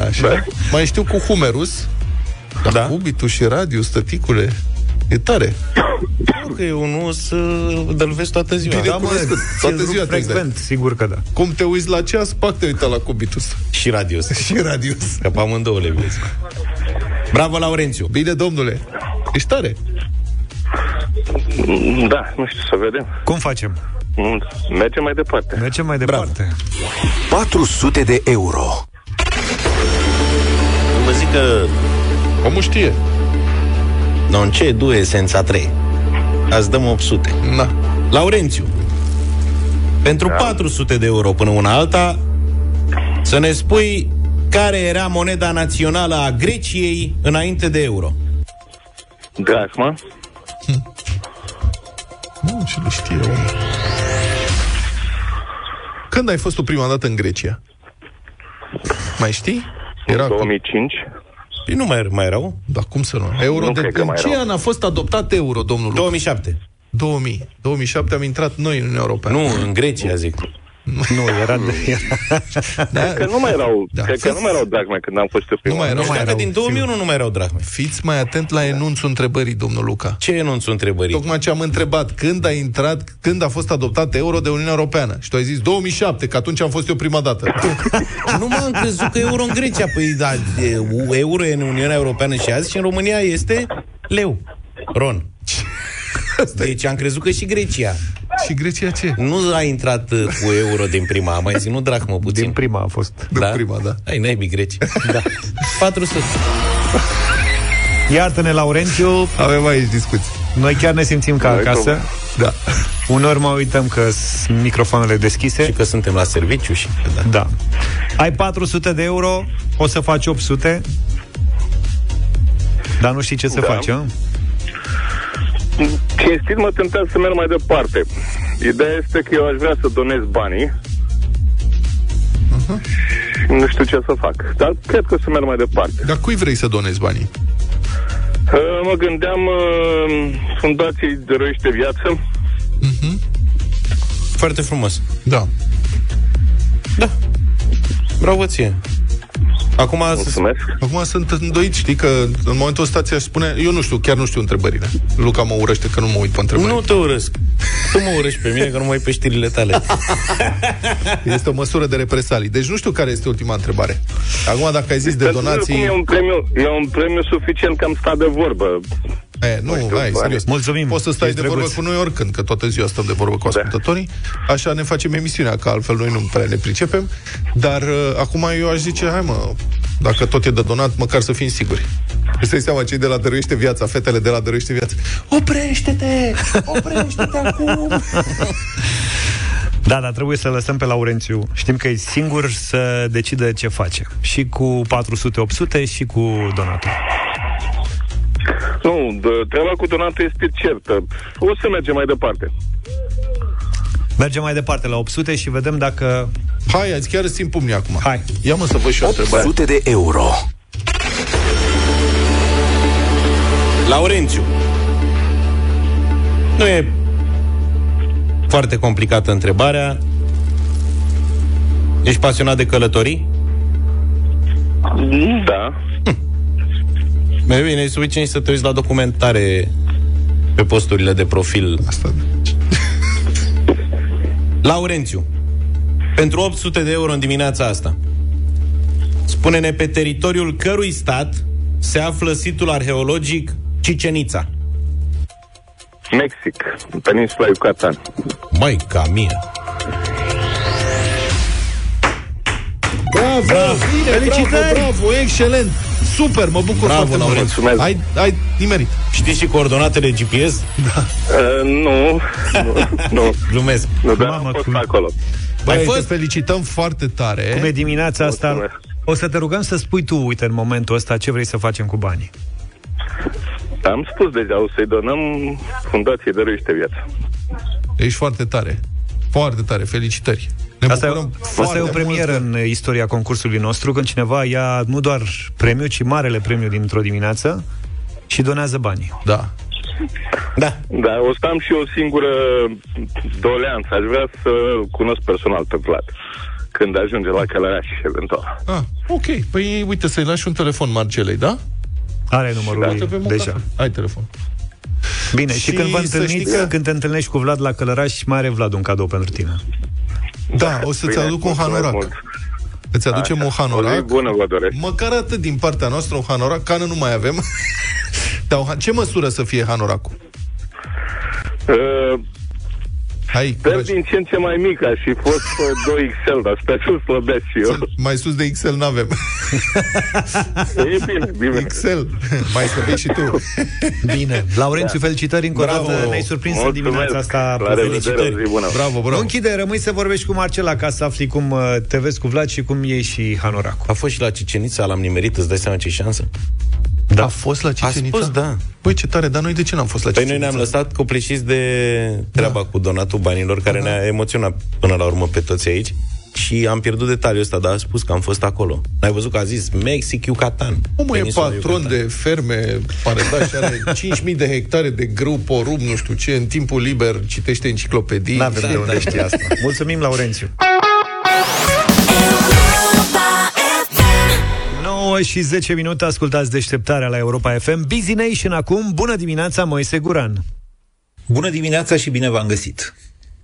Așa. Mai știu cu Humerus. Dar Da. cubitul și radius, tăticule, e tare. Că e unul să îl vezi toată ziua. Bine Da, mă, cunoscut. ți-l Toată rup ziua te frecvent, sigur că da. Cum te uiți la ceas, pac te uita la cubitus. Și radius. Și radius. Că pe amândouă le vezi. Bravo, Laurențiu! Bine, domnule. Ești tare. Da, nu știu, să vedem. Cum facem? Mm, Mergem mai departe. Mergem mai departe. 400 de euro. Vă zic că Omul știe. non c'è due senza tre. Azi dăm 800. Na. Laurențiu, pentru 400 de euro până una alta, să ne spui care era moneda națională a Greciei înainte de euro. Drachma. Nu, ce nu știe omul. Când ai fost tu prima dată în Grecia? Mai știi? Era cu... 2005. Păi nu mai, mai erau? Dar cum să nu? Euro Nu de... cred că În mai ce erau. an a fost adoptat euro, domnul Luca? 2007. 2000. 2007 am intrat noi în Uniunea Europeană. Nu, în Grecia, zic. Nu, era de... Era... Da, Cred că nu mai erau, Da. cred că nu mai erau drachme când am fost eu prima. Nu mai erau. Nu mai erau. din 2001 nu mai erau drahme. Fiți mai atent la enunțul întrebării, domnul Luca. Ce enunțul întrebării? Tocmai ce am întrebat, când a intrat, când a fost adoptat euro de Uniunea Europeană? Și tu ai zis 2007, că atunci am fost eu prima dată. Nu m-am crezut că euro în Grecia. Păi da, e, euro e în Uniunea Europeană și azi și în România este leu. Ron. Deci am crezut că și Grecia. Și Grecia ce? Nu a intrat uh, cu euro din prima, a mai ținut drachmă puțin. Din prima a fost. De prima, da. Ai naibii greci. Da. 400. Iartă-ne, Laurențiu, Avem aici discuții. noi chiar ne simțim ca Noi acasă. Da. Uneori mă uităm că sunt microfoanele deschise. Și că suntem la serviciu și da. Da. Ai 400 de euro, o să faci 800, dar nu știi ce să Da. faci, a? Cinstit mă tentează să merg mai departe. Ideea este că eu aș vrea să donez banii. Și Nu știu ce să fac. Dar cred că o să merg mai departe. Dar cui vrei să donezi banii? Uh, Mă gândeam uh, fundației de roiește viață. Foarte frumos. Da. Da. Bravo ție. Acum, Mulțumesc. Acum sunt îndoit, știi că în momentul ăsta ți-aș spune, eu nu știu, chiar nu știu întrebările. Luca mă urăște că nu mă uit pe întrebări. nu te urăsc. Tu mă urăști pe mine că nu mai pe știrile tale. Este o măsură de represalii. Deci nu știu care este ultima întrebare. Acum, dacă ai zis de Pentru donații... Cum e un premiu, e un premiu suficient că am stat de vorbă. E, nu, știu, hai, bani. serios. Mulțumim. Poți să stai Ești de vorbă drăguț. cu noi oricând, că toată ziua stăm de vorbă cu ascultătorii. Așa ne facem emisiunea, că altfel noi nu prea ne pricepem. Dar uh, acum eu aș zice, hai mă, dacă tot e de donat, măcar să fim siguri. Îți dai seama, cei de la Dăruiește Viața, fetele de la Dăruiește Viața. Oprește-te! Oprește-te acum! Da, dar trebuie să lăsăm pe Laurențiu. Știm că e singur să decide ce face. Și cu 400-800 și cu donatul. Nu, de, treaba cu donatul este certă. O să mergem mai departe. Mergem mai departe la 800 și vedem dacă... Hai, azi chiar îți țin pumnii acum. Hai. Ia mă să văd și o întrebare. 800 de euro. Laurențiu. Nu e foarte complicată întrebarea. Ești pasionat de călătorii? Da. Mai bine, e suficient să te uiți la documentare pe posturile de profil. Asta. Laurențiu, pentru 800 de euro în dimineața asta, spune-ne pe teritoriul cărui stat se află situl arheologic Cicenița. Mexic, în peninsula Yucatan. Mai ca mie. Bravo! Bravo! Bine, Felicitări! Bravo, bravo, excelent! Super, mă bucur Bravo, foarte mult. Laurențiu. Mulțumesc. Ai, ai nimerit. Știi și coordonatele GPS? Uh, nu, nu, nu, Glumesc. nu, dar Mamă, am fost cum- acolo. Băi, Ai te fost? felicităm foarte tare. Cum e dimineața asta? Mulțumesc. O să te rugăm să spui tu, uite, în momentul ăsta, ce vrei să facem cu banii. Am spus deja, o să-i donăm Fundației Dăruiește Viața. Ești foarte tare. Foarte tare. Felicitări. Ne Asta e, bucurăm asta e o foarte premieră mult. în istoria concursului nostru, când cineva ia nu doar premiu, ci marele premiu dintr-o dimineață și donează banii. Da. Da. Da, o să am și o singură doleanță. Aș vrea să cunosc personal pe Vlad. Când ajunge la Călăraș, eventual. Ah, ok. Păi uite, să-i lași un telefon Marcelei, da? Are numărul Uite, lui pe un deja. cafea. Ai telefon. Bine, și, Și când vă să întâlniți, știi că- când te întâlnești cu Vlad la Călăraș, mai are Vlad un cadou pentru tine. Da, o să-ți Bine, aduc un mulțumesc hanorac. mult. Îți aducem Așa. un O zi hanorac. bună vă doresc. Măcar atât din partea noastră, un hanorac, cană nu mai avem. Dar un ha- ce măsură să fie hanoracul? Uh, Hai, Sper curaj. din ce în ce mai mic, aș fi fost pe 2XL, dar sper să slăbesc și eu. Mai sus de XL n-avem. E bine, bine. XL. Mai să vei și tu. Bine. Laurențiu, felicitări încă o Bravo. dată. Ne-ai surprins în Mulțumesc. dimineața asta. La revedere, Felicitări. o zi bună. Bravo, Nu bravo. închide, rămâi să vorbești cu Marcela ca să afli cum uh, te vezi cu Vlad și cum iei și Hanoracul. A fost și la Cicenița, l-am nimerit, îți dai seama ce șansă? Da. A fost la Cicenița? A spus, da. Păi ce tare, dar noi de ce n-am fost la Păi Cicenița? noi ne-am lăsat copleșiți de treaba da. cu donatul banilor, care ne-a emoționat până la urmă pe toți aici. Și am pierdut detaliul ăsta, dar a spus că am fost acolo. N-ai văzut că a zis Mexic, Yucatan. Omul e Peninsula patron Yucatan. de ferme, pare da, și are 5.000 de hectare de grâu, porumb, nu știu ce, în timpul liber citește enciclopedii. N-avem de Da, unde da. știi asta. Mulțumim, Laurențiu. 9 și 10 minute, ascultați deșteptarea la Europa FM. Busy Nation acum, bună dimineața, Moise Guran. Bună dimineața și bine v-am găsit!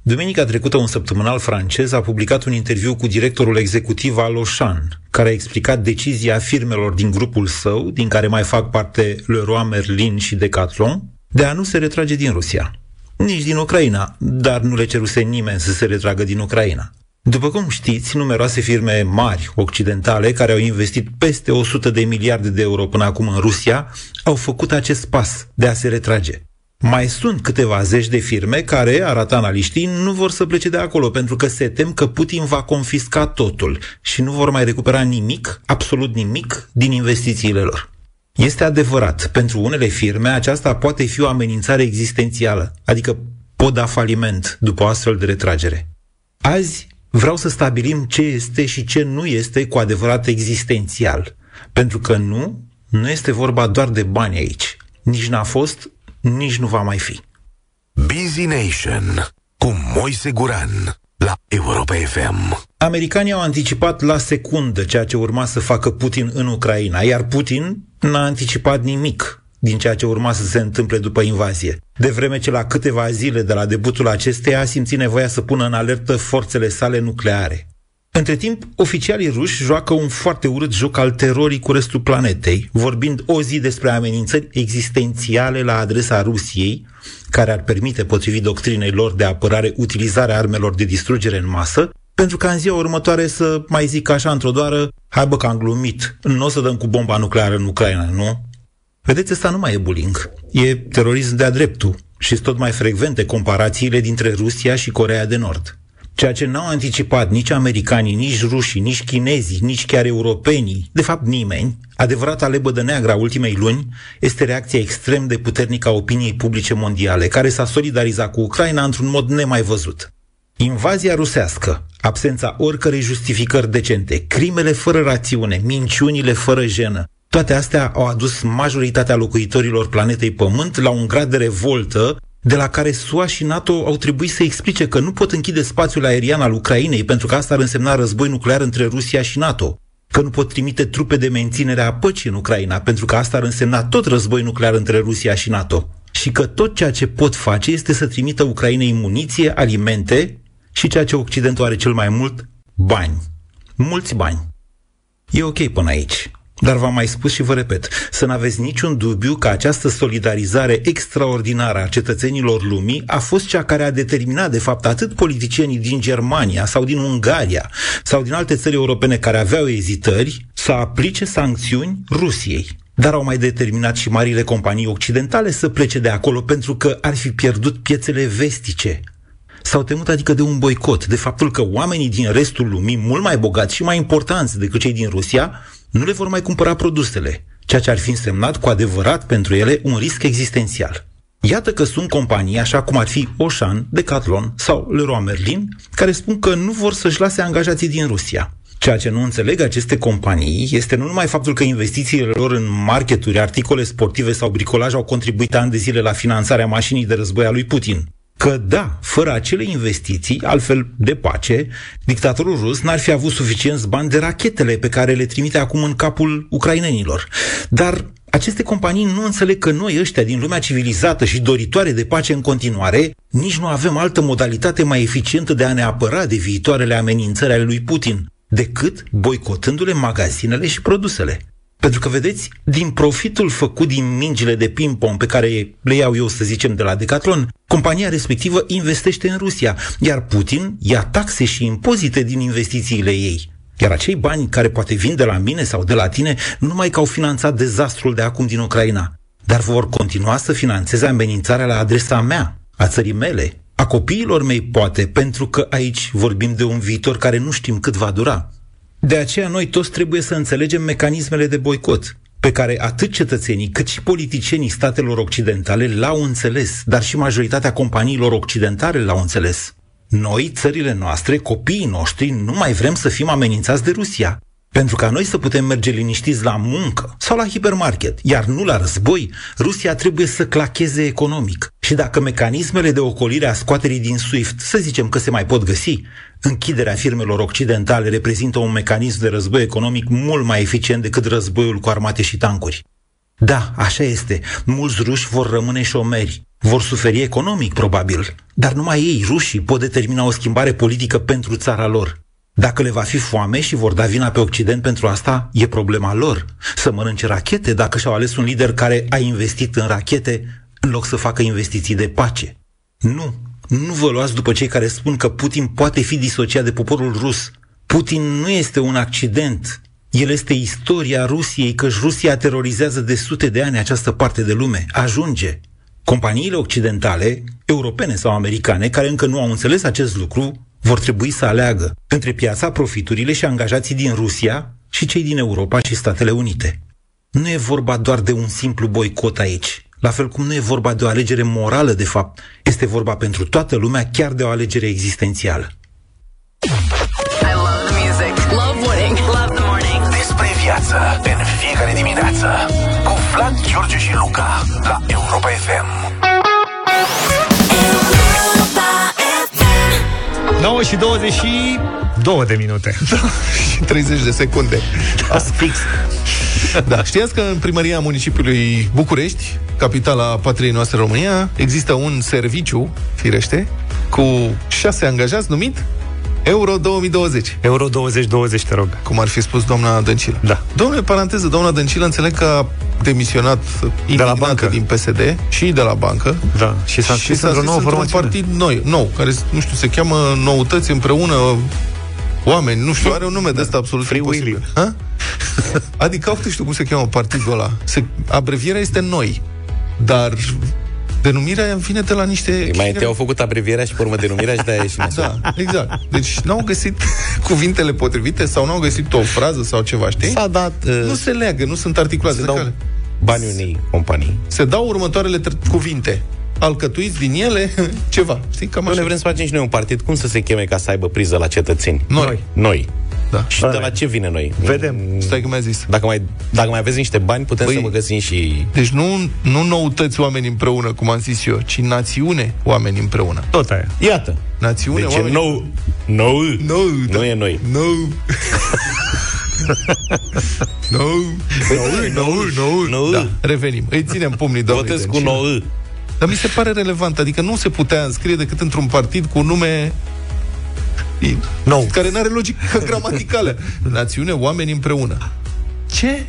Duminica trecută, un săptămânal francez a publicat un interviu cu directorul executiv al Auchan, care a explicat decizia firmelor din grupul său, din care mai fac parte Leroy Merlin și Decathlon, de a nu se retrage din Rusia. Nici din Ucraina, dar nu le ceruse nimeni să se retragă din Ucraina. După cum știți, numeroase firme mari occidentale care au investit peste 100 de miliarde de euro până acum în Rusia au făcut acest pas de a se retrage. Mai sunt câteva zeci de firme care, arată analiștii, nu vor să plece de acolo pentru că se tem că Putin va confisca totul și nu vor mai recupera nimic, absolut nimic, din investițiile lor. Este adevărat, pentru unele firme aceasta poate fi o amenințare existențială, adică pot da faliment după o astfel de retragere. Azi vreau să stabilim ce este și ce nu este cu adevărat existențial, pentru că nu, nu este vorba doar de bani aici. Nici n-a fost, nici nu va mai fi. Busy Nation cu Moise Guran la Europa FM. Americanii au anticipat la secundă ceea ce urma să facă Putin în Ucraina, iar Putin n-a anticipat nimic din ceea ce urma să se întâmple după invazie. De vreme ce la câteva zile de la debutul acesteia a simțit nevoia să pună în alertă forțele sale nucleare. Între timp, oficialii ruși joacă un foarte urât joc al terorii cu restul planetei, vorbind o zi despre amenințări existențiale la adresa Rusiei, care ar permite, potrivit doctrinei lor de apărare, utilizarea armelor de distrugere în masă, pentru ca în ziua următoare să mai zic așa într-o doară, hai bă că am glumit, nu o să dăm cu bomba nucleară în Ucraina, nu? Vedeți, asta nu mai e bullying, e terorism de-a dreptul și sunt tot mai frecvente comparațiile dintre Rusia și Corea de Nord. Ceea ce n-au anticipat nici americanii, nici rușii, nici chinezii, nici chiar europenii, de fapt nimeni, adevărata lebădă neagră a ultimei luni este reacția extrem de puternică a opiniei publice mondiale, care s-a solidarizat cu Ucraina într-un mod nemai văzut. Invazia rusească, absența oricărei justificări decente, crimele fără rațiune, minciunile fără jenă, toate astea au adus majoritatea locuitorilor planetei Pământ la un grad de revoltă de la care SUA și NATO au trebuit să explice că nu pot închide spațiul aerian al Ucrainei pentru că asta ar însemna război nuclear între Rusia și NATO, că nu pot trimite trupe de menținere a păcii în Ucraina pentru că asta ar însemna tot război nuclear între Rusia și NATO și că tot ceea ce pot face este să trimită Ucrainei muniție, alimente și ceea ce Occidentul are cel mai mult, bani. Mulți bani. E ok până aici. Dar v-am mai spus și vă repet, să nu aveți niciun dubiu că această solidarizare extraordinară a cetățenilor lumii a fost cea care a determinat, de fapt, atât politicienii din Germania sau din Ungaria sau din alte țări europene care aveau ezitări să aplice sancțiuni Rusiei. Dar au mai determinat și marile companii occidentale să plece de acolo pentru că ar fi pierdut piețele vestice, s-au temut adică de un boicot, de faptul că oamenii din restul lumii, mult mai bogați și mai importanți decât cei din Rusia, nu le vor mai cumpăra produsele, ceea ce ar fi însemnat cu adevărat pentru ele un risc existențial. Iată că sunt companii, așa cum ar fi Oșan, Decathlon sau Leroy Merlin, care spun că nu vor să-și lase angajații din Rusia. Ceea ce nu înțeleg aceste companii este nu numai faptul că investițiile lor în marketuri, articole sportive sau bricolaj au contribuit ani de zile la finanțarea mașinii de război a lui Putin, că da, fără acele investiții, altfel de pace, dictatorul rus n-ar fi avut suficienți bani de rachetele pe care le trimite acum în capul ucrainenilor. Dar aceste companii nu înțeleg că noi ăștia din lumea civilizată și doritoare de pace în continuare, nici nu avem altă modalitate mai eficientă de a ne apăra de viitoarele amenințări ale lui Putin, decât boicotându-le magazinele și produsele. Pentru că, vedeți, din profitul făcut din mingile de ping-pong pe care le iau eu, să zicem, de la Decathlon, compania respectivă investește în Rusia, iar Putin ia taxe și impozite din investițiile ei. Iar acei bani care poate vin de la mine sau de la tine, nu numai că au finanțat dezastrul de acum din Ucraina, dar vor continua să financeze amenințarea la adresa mea, a țării mele, a copiilor mei poate, pentru că aici vorbim de un viitor care nu știm cât va dura. De aceea noi toți trebuie să înțelegem mecanismele de boicot, pe care atât cetățenii cât și politicienii statelor occidentale l-au înțeles, dar și majoritatea companiilor occidentale l-au înțeles. Noi, țările noastre, copiii noștri, nu mai vrem să fim amenințați de Rusia. Pentru ca noi să putem merge liniștiți la muncă sau la hipermarket, iar nu la război, Rusia trebuie să clacheze economic. Și dacă mecanismele de ocolire a scoaterii din SWIFT, să zicem că se mai pot găsi, închiderea firmelor occidentale reprezintă un mecanism de război economic mult mai eficient decât războiul cu armate și tancuri. Da, așa este. Mulți ruși vor rămâne șomeri. Vor suferi economic, probabil. Dar numai ei, rușii, pot determina o schimbare politică pentru țara lor. Dacă le va fi foame și vor da vina pe Occident pentru asta, e problema lor. Să mănânce rachete dacă și-au ales un lider care a investit în rachete în loc să facă investiții de pace. Nu, nu vă luați după cei care spun că Putin poate fi disociat de poporul rus. Putin nu este un accident. El este istoria Rusiei, căci Rusia terorizează de sute de ani această parte de lume. Ajunge. Companiile occidentale, europene sau americane, care încă nu au înțeles acest lucru, vor trebui să aleagă între piața, profiturile și angajații din Rusia și cei din Europa și Statele Unite. Nu e vorba doar de un simplu boicot aici, la fel cum nu e vorba de o alegere morală, de fapt, este vorba pentru toată lumea chiar de o alegere existențială. Despre viață în fiecare dimineață cu Vlad, George și Luca la Europa FM. 9 și 22 de minute. și 30 de secunde. Asta fix. Da, știați că în primăria municipiului București, capitala patriei noastre România, există un serviciu, firește, cu șase angajați numit Euro 2020. Euro 2020, te rog. Cum ar fi spus doamna Dăncilă. Da. Domnule, paranteză, doamna Dăncilă înțeleg că a demisionat de la bancă. din PSD și de la bancă. Da, și s-a înscris într-o nouă într-un formațiune. partid noi, nou, care, nu știu, se cheamă Noutăți împreună oameni, nu știu, are un nume de ăsta absolut Free imposibil. Willy. Ha? Adică, uite, știu cum se cheamă partidul ăla. Se, abrevierea este noi, dar denumirea vine de la niște... Mai întâi au făcut abrevierea și pe urmă denumirea și de-aia e și nasul. Da, exact. Deci n-au găsit cuvintele potrivite sau n-au găsit o frază sau ceva, știi? S-a dat... Uh, Nu se leagă, nu sunt articulați se de dau cale. banii unei companii. Se dau următoarele tr- cuvinte. Alcătuiți din ele ceva. Știi? Cam Nu așa. ne vrem să facem și noi un partid. Cum să se cheme ca să aibă priză la cetățeni? Noi. Noi. Da. Și de la ce vine noi? Vedem. Stai că mi-a zis. Dacă mai, dacă mai aveți niște bani, putem Păi- să vă găsim și... Deci nu, nu noutăți oameni împreună, cum am zis eu, ci națiune oameni împreună. Tot aia. Iată. Națiune Deci e oameni... nou. Nou. Nou, da. Nu e noi. Nou. nou. Nou, nou, Nou. Da, revenim. Îi ținem pumnii, doamne. Votez cu nou. Dar mi se pare relevant, adică nu se putea înscrie decât într-un partid cu un nume i- Nou. care nu are logică gramaticală. Națiune, oameni împreună. Ce?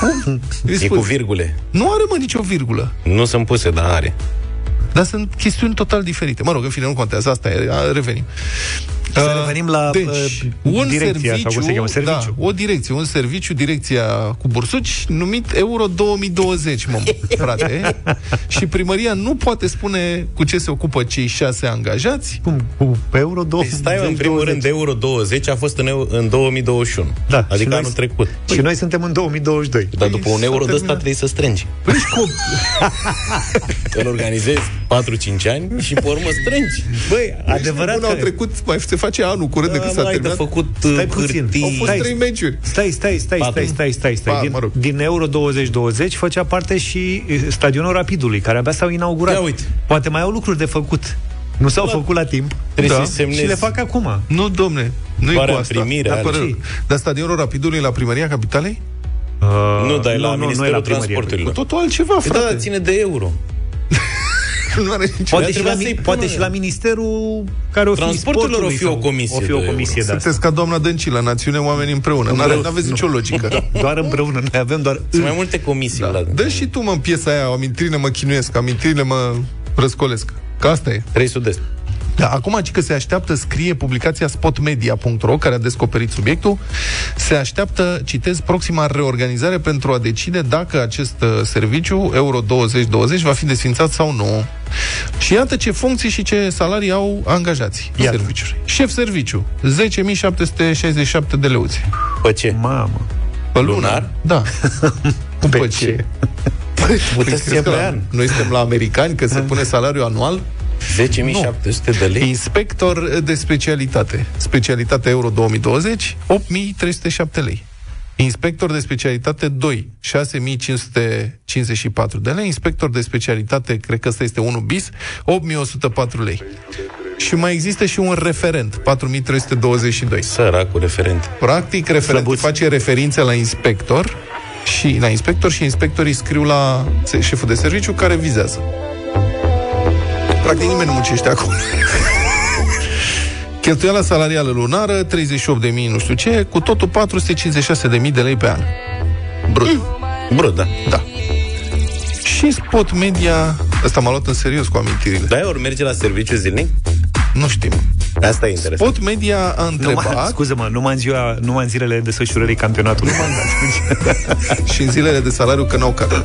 Cum? Îi E spun. cu virgule. Nu are, mă, nicio virgulă. Nu sunt puse, dar are. Dar sunt chestiuni total diferite. Mă rog, în fine, nu contează. Asta e. A, Revenim. Să Uh, revenim la, deci, uh, un direcția, serviciu, sau cum se cheamă, serviciu. Da, o direcție, un serviciu, direcția cu bursuci, numit Euro 2020, mă, frate. și primăria nu poate spune cu ce se ocupă cei șase angajați. Cum? Cu Euro 2020? Păi stai, mă, în primul rând, Euro 20 a fost în, eu- în 2021. Da, și Adică noi- anul trecut. Și noi suntem în 2022. Dar după un s-a euro de ăsta terminat. trebuie să strângi. Păi și cum? Îl organizezi 4-5 ani și pe urmă strângi. Băi, adevărat Bun, au că... trecut, mai se face anul curând de Da, când s-a mai de terminat. făcut Stai uh, puțin. hârtii. Au fost Stai. trei meciuri. Stai, stai, stai, Patru. stai, stai, stai, stai. Pa, Din, mă rog. din Euro 2020 făcea parte și eh, stadionul Rapidului, care abia s-au inaugurat. Ia uite. Poate mai au lucruri de făcut. Nu s-au făcut la timp. Trebuie Da. să-i semnezi. Și le fac acum. Nu, domne, nu e Doar cu în asta. primire, Dar, are părere- ce? dar stadionul Rapidului la primăria capitalei? Uh, Nu, dar e la nu, nu, nu e Ministerul la primărie. Transporturilor. Cu totul altceva, Păi Da, frate. dar ține de euro. nu are nicio... Poate, Dar și la, trebuia mi- să-i poate pună. și la ministerul care o fi Transporturilor sportului o fi o sau- comisie o fi o de comisie de asta. Sunteți ca doamna Dăncilă, națiune, oameni împreună. Nu Împreună. aveți nicio logică. Doar împreună, noi avem doar... Sunt mai multe comisii. Da. La... Dă și tu, mă, în piesa aia, amintirile mă chinuiesc, amintirile mă răscolesc. Că asta e. 3 sud-est. Da, acum ci că se așteaptă, scrie publicația spotmedia.ro, care a descoperit subiectul, se așteaptă, citez, proxima reorganizare pentru a decide dacă acest uh, serviciu, Euro 2020, va fi desfințat sau nu. Și iată ce funcții și ce salarii au angajații Iată. serviciului. Șef serviciu, 10.767 de leuți. Pe ce? Mamă. Pe lună? Lunar? Da. Cum Pe pe ce? ce? Puteți să Crezi că pe la- an. Noi suntem la americani, că se pune salariul anual? 10.700 de lei? Inspector de specialitate. Specialitate Euro 2020, 8307 lei. Inspector de specialitate 2, 6554 de lei. Inspector de specialitate, cred că ăsta este 1 bis, 8104 lei. Și mai există și un referent, 4322. Săracul referent. Practic, referentul face referințe la inspector și la inspector și inspectorii scriu la se- șeful de serviciu care vizează. Practic nimeni nu muncește acolo. Cheltuiala salarială lunară, 38.000 nu știu ce, cu totul 456.000 de lei pe an. Brut. Brut, da. Da. Și spot media... Asta m-a luat în serios cu amintirile. Da, ori merge la serviciu zilnic? Nu știm. Asta e interesant. Spot media a Numai, întrebat scuze-mă, numai în, ziua, numai în zilele desfășurării campionatului. și în zilele de salariu că n-au cadru.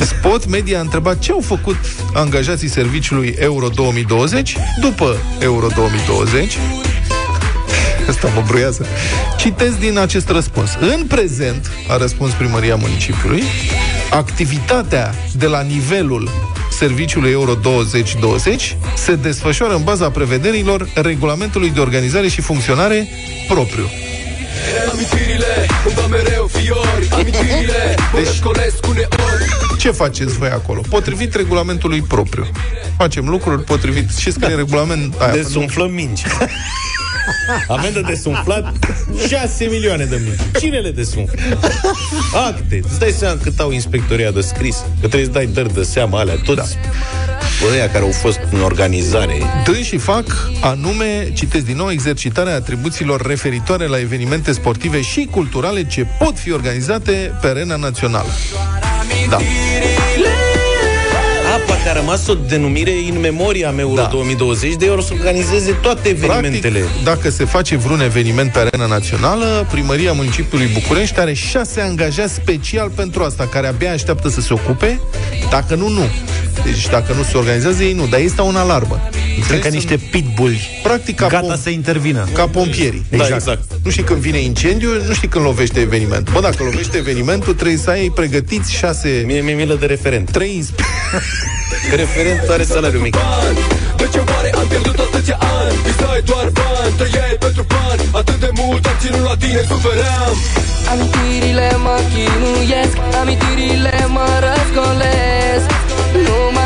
Spot Media a întrebat ce au făcut angajații serviciului Euro 2020 după Euro 2020. Asta mă bruiază. Citez din acest răspuns. În prezent, a răspuns primăria municipiului, activitatea de la nivelul serviciului Euro 2020 se desfășoară în baza prevederilor regulamentului de organizare și funcționare propriu. Amintirile îmi dă mereu fiori Amintirile mă răscolesc uneori Ce faceți voi acolo? Potrivit regulamentului propriu. Facem lucruri potrivit. Și scrie în regulament aia. Desumflăm mingi. Amendă de sumflat 6 milioane de mingi. Cine le desumflă? Acte. Îți dai seama cât au inspectoria de scris? Că trebuie să dai dări de seama alea. Toți da. ăia care au fost în organizare. Dânsii fac anume, citesc din nou, exercitarea atribuțiilor referitoare la evenimente sportive și culturale ce pot fi organizate pe arena națională. Da. A, poate a rămas o denumire în memoria am Euro Da. 2020 de ori să organizeze toate evenimentele. Practic, dacă se face vreun eveniment pe arena națională, Primăria Municipiului București are șase angajați special pentru asta, care abia așteaptă să se ocupe. Dacă nu, nu. Deci dacă nu se organizează, ei nu. Dar este un alarmă. Sunt ca niște pitbulli. Practic, ca Gata pom- să intervină. Ca pompierii. Exact. Da, exact. Nu știi când vine incendiu, nu știi când lovește evenimentul. Bă, dacă lovește evenimentul, trebuie să ai pregătiți șase... Mie mi-e milă de referent. Trei inspe- Că referent are salariu mic. De ce oare am pierdut atâția ani? Visai doar bani, trăiai pentru bani Atât de mult am ținut la tine, sufeream Amintirile mă chinuiesc Amintirile mă răscolesc Nu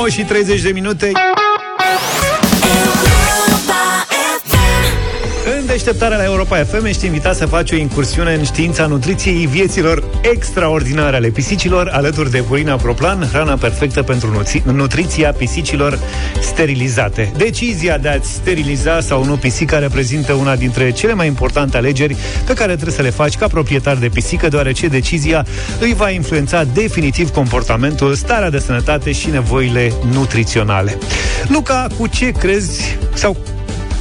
9 și 30 de minute. Deșteptarea la Europa FM ești invitat să faci o incursiune în știința nutriției vieților extraordinare ale pisicilor, alături de Purina Proplan, hrana perfectă pentru nutri- nutriția pisicilor sterilizate. Decizia de a-ți steriliza sau nu pisica reprezintă una dintre cele mai importante alegeri pe care trebuie să le faci ca proprietar de pisică, deoarece decizia îi va influența definitiv comportamentul, starea de sănătate și nevoile nutriționale. Luca, cu ce crezi sau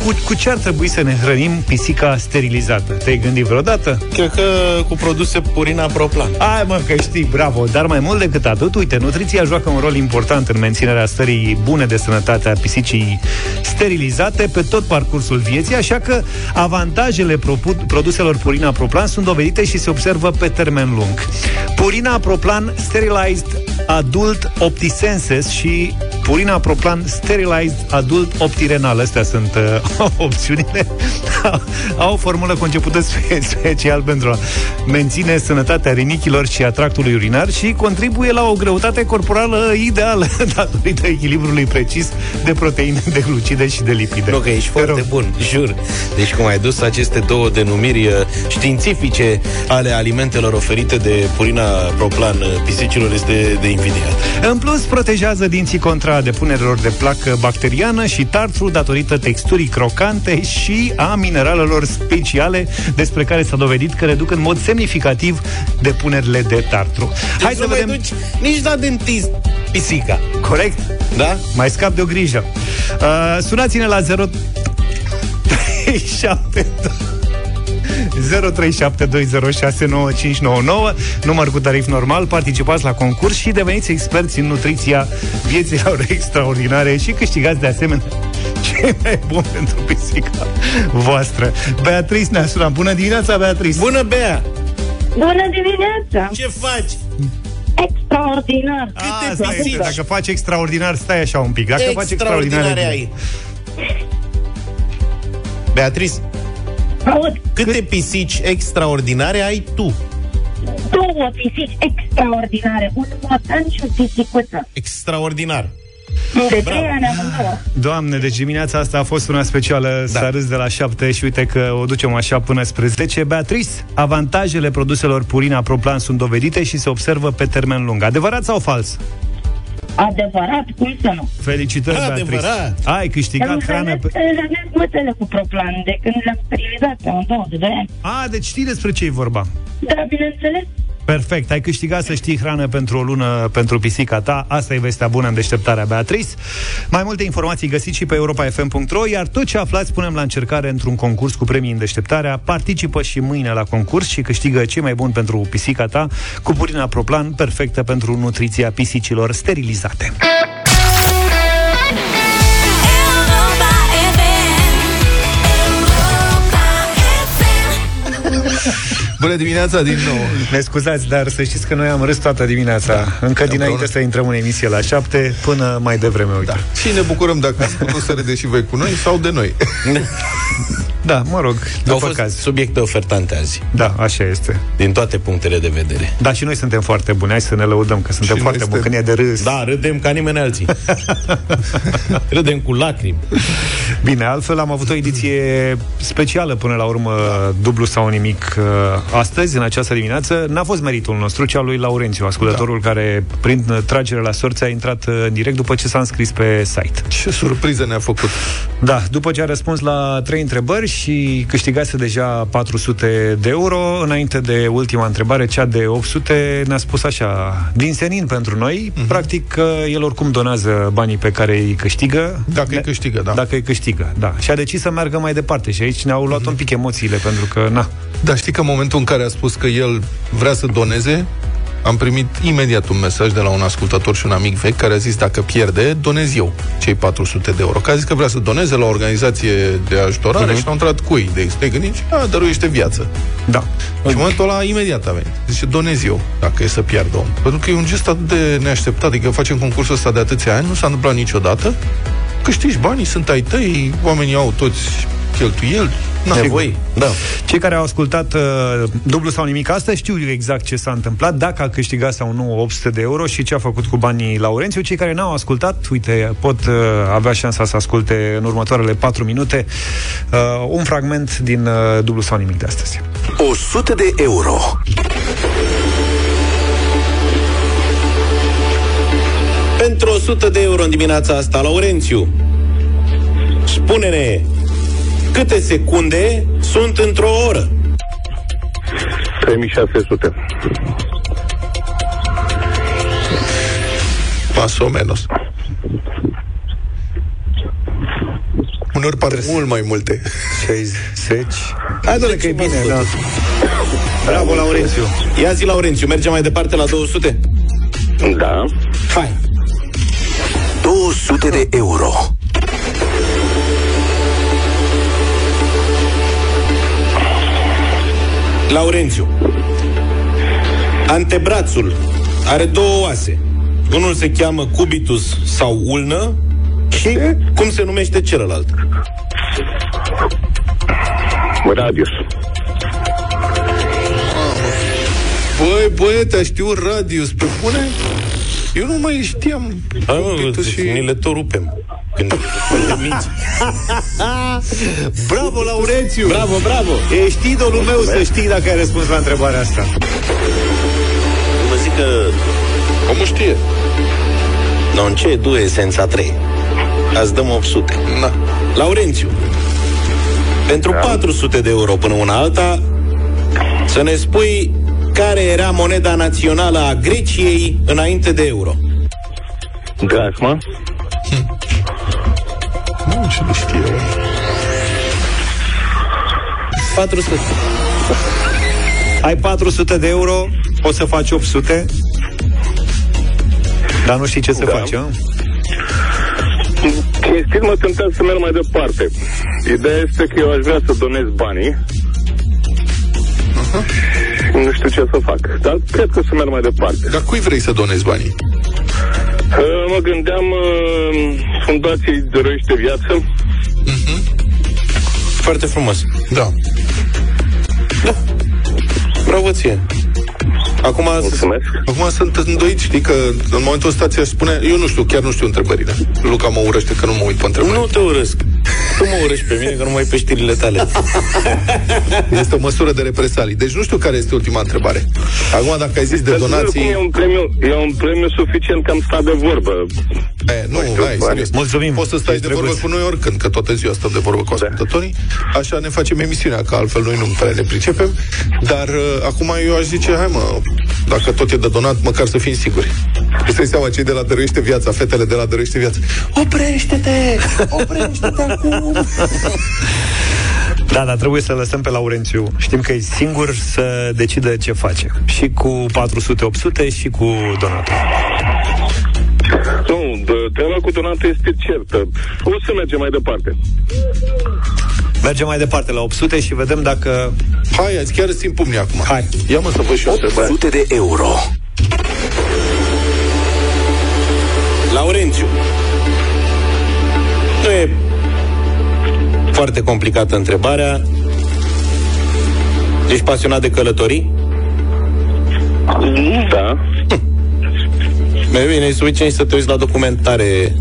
cu, cu ce ar trebui să ne hrănim pisica sterilizată? Te-ai gândit vreodată? Cred că cu produse Purina Proplan. Ai mă, că știi, bravo, dar mai mult decât atât, uite, nutriția joacă un rol important în menținerea stării bune de sănătate a pisicii sterilizate pe tot parcursul vieții, așa că avantajele propu- produselor Purina Proplan sunt dovedite și se observă pe termen lung. Purina Proplan Sterilized Adult Optisenses și Purina Proplan Sterilized Adult Optirenal. Astea sunt uh, opțiunile. Au o formulă concepută spe- special pentru a menține sănătatea rinichilor și a tractului urinar și contribuie la o greutate corporală ideală datorită echilibrului precis de proteine, de glucide și de lipide. Nu, că ești foarte bun, jur. Deci cum ai dus aceste două denumiri uh, științifice ale alimentelor oferite de Purina Proplan uh, pisicilor este de invidiat. În plus, protejează dinții contra depunerilor de placă bacteriană și tartru datorită texturii crocante și a mineralelor speciale despre care s-a dovedit că reduc în mod semnificativ depunerile de tartru. Hai să nu mai vedem... duci nici la dentist pisica. Corect? Da? Mai scap de o grijă. Uh, sunați-ne la 0... 37 0372069599 Număr cu tarif normal Participați la concurs și deveniți experți în nutriția vieților extraordinare Și câștigați de asemenea ce mai bun pentru pisica voastră Beatrice ne-a sunat Bună dimineața, Beatrice Bună, Bea! Bună dimineața! Ce faci? Extraordinar! Extraordinar. Asta este, dacă faci extraordinar, stai așa un pic. Dacă faci extraordinar, Extraordinare e ai. Beatrice, Aud, câte pisici extraordinare ai tu? două pisici extraordinare. Un motan și o pisicuță. Extraordinar. De trei ani amândouă. Doamne, deci dimineața asta a fost una specială da. S-a râs de la 7 și uite că o ducem așa până spre 10 Beatrice, avantajele produselor Purina Proplan sunt dovedite și se observă pe termen lung Adevărat sau fals? Adevărat, cum să nu? Felicitări, Beatrice Adevărat. Ai câștigat Îmi hrană hrănesc, pe... îmi hrănesc mâțele cu proplan de când le-am sterilizat pe două de doi ani. A, deci știi despre ce e vorba Da, bineînțeles. Perfect, ai câștigat să știi hrană pentru o lună pentru pisica ta. Asta e vestea bună în deșteptarea Beatrice. Mai multe informații găsiți și pe europa.fm.ro Iar tot ce aflați punem la încercare într-un concurs cu premii în deșteptarea. Participă și mâine la concurs și câștigă ce mai bun pentru pisica ta Cu Purina Proplan, perfectă pentru nutriția pisicilor sterilizate Bună dimineața din nou! Ne scuzați, dar să știți că noi am râs toată dimineața da. Încă dinainte să intrăm în emisie la 7 Până mai devreme, uite da. Și ne bucurăm dacă ați putut să râdeți și voi cu noi sau de noi. Da, mă rog, după Au fost caz subiecte ofertante azi. Da, așa este Din toate punctele de vedere. Da, și noi suntem foarte buni, hai să ne lăudăm Că suntem Și foarte noi buni, când e de râs Da, râdem ca nimeni alții. râdem cu lacrimi. Bine, altfel am avut o ediție specială până la urmă, dublu sau nimic uh, astăzi, în această dimineață. N-a fost meritul nostru, ci al lui Laurențiu, ascultătorul da. care, prin uh, tragere la sorți, a intrat uh, în direct după ce s-a înscris pe site. Ce surpriză ne-a făcut! Da, după ce a răspuns la trei întrebări și câștigase deja 400 de euro, înainte de ultima întrebare, cea de 800, ne-a spus așa, din senin pentru noi, Mhm. uh-huh. practic că el oricum donează banii pe care îi câștigă. Dacă îi câștigă, da. Dacă îi câștigă, da. Și a decis să meargă mai departe și aici ne-au luat uh-huh. un pic emoțiile, pentru că, na, Dar știi că în momentul în care a spus că el vrea să doneze, am primit imediat un mesaj de la un ascultător și un amic vechi care a zis dacă pierde, donez eu cei 400 de euro. Că a zis că vrea să doneze la o organizație de ajutorare uh-huh. și l-a întrebat cui. De te gândiți, a, dăruiește viață. Da. Și în momentul ăla imediat a venit. Zice, donez eu, dacă e să pierd om. Pentru că e un gest atât de neașteptat, adică facem concursul ăsta de atâția ani, nu s-a întâmplat niciodată. Câștigi banii, sunt ai tăi, oamenii au toți cheltuieli. Na, Nevoi? Da. Cei care au ascultat uh, dublu sau nimic asta știu exact ce s-a întâmplat, dacă a câștigat sau nu 800 de euro și ce a făcut cu banii Laurențiu. Cei care n-au ascultat, uite, pot uh, avea șansa să asculte în următoarele 4 minute uh, un fragment din uh, dublu sau nimic de astăzi. 100 de euro. Pentru 100 de euro în dimineața asta, Laurențiu, spune-ne câte secunde sunt într-o oră? 3600. Pas o menos. Unor par mult mai multe. 60. Hai, doamne, că e bine, da. Bravo, Laurențiu. Ia zi, Laurențiu, mergem mai departe la 200? Da. Hai. 200 de euro. Laurențiu. Antebrațul are două oase. Unul se cheamă cubitus sau ulnă și cum se numește celălalt? Radius. Băi, băiete, știu radius pe bune? Eu nu mai știam. Hai, mă, Cubitus și... ni le tot rupem. Când, când te minți. Bravo, Laurențiu! Bravo, bravo! Ești idolul meu să știi dacă ai răspuns la întrebarea asta. Vă zic că Omul știe. non c'è due senza tre. Azi dăm 800. Na. Laurențiu, pentru 400 de euro până una alta, să ne spui care era moneda națională a Greciei înainte de euro. Drachma. Nu, ce nu știe. 400. Ai 400 de euro, o să faci 800, dar nu știi ce să Da. faci, a? Cinstit mă tentează să merg mai departe. Ideea este că eu aș vrea să donez banii. nu știu ce să fac. Dar cred că să merg mai departe. Dar cui vrei să donezi banii? Uh, mă gândeam uh, Fundației Dăruiește Viață. Foarte frumos. Da. Bravo ție. Acum, Mulțumesc. Acum sunt îndoit, știi că în momentul ăsta ți spune, eu nu știu, chiar nu știu întrebările. Luca mă urăște că nu mă uit pe întrebări. nu te urăsc. Tu mă urăști pe mine că nu mai pe știrile tale. Este o măsură de represalii. Deci nu știu care este ultima întrebare. Acum, dacă ai zis de Dar să vedem cum donații... E un, premiu, e un premiu suficient că am stat de vorbă. E, nu, știu, hai, bani. serios. Mulțumim. Poți să stai Ești de vorbă drăguț. cu noi oricând, că toată ziua stăm de vorbă cu ascultătorii. Așa ne facem emisiunea, că altfel noi nu prea ne pricepem. Dar uh, acum eu aș zice, hai mă, dacă tot e de donat, măcar să fim siguri. Îți dai seama, cei de la Dăruiește Viața, fetele de la Dăruiește Viața. Oprește-te! Oprește-te acum! Da, dar trebuie să lăsăm pe Laurențiu. Știm că e singur să decidă ce face. Și cu 400-800 și cu donatul. Nu, de- tema cu donatul este certă. O să mergem mai departe. Mergem mai departe la 800 și vedem dacă... Hai, azi chiar simt pumnii acum. Hai. Ia mă să văd și eu întrebarea. 800 de euro. Laurențiu. Nu e foarte complicată întrebarea. Ești pasionat de călătorii? Da. Mai bine, e suficient să te uiți la documentare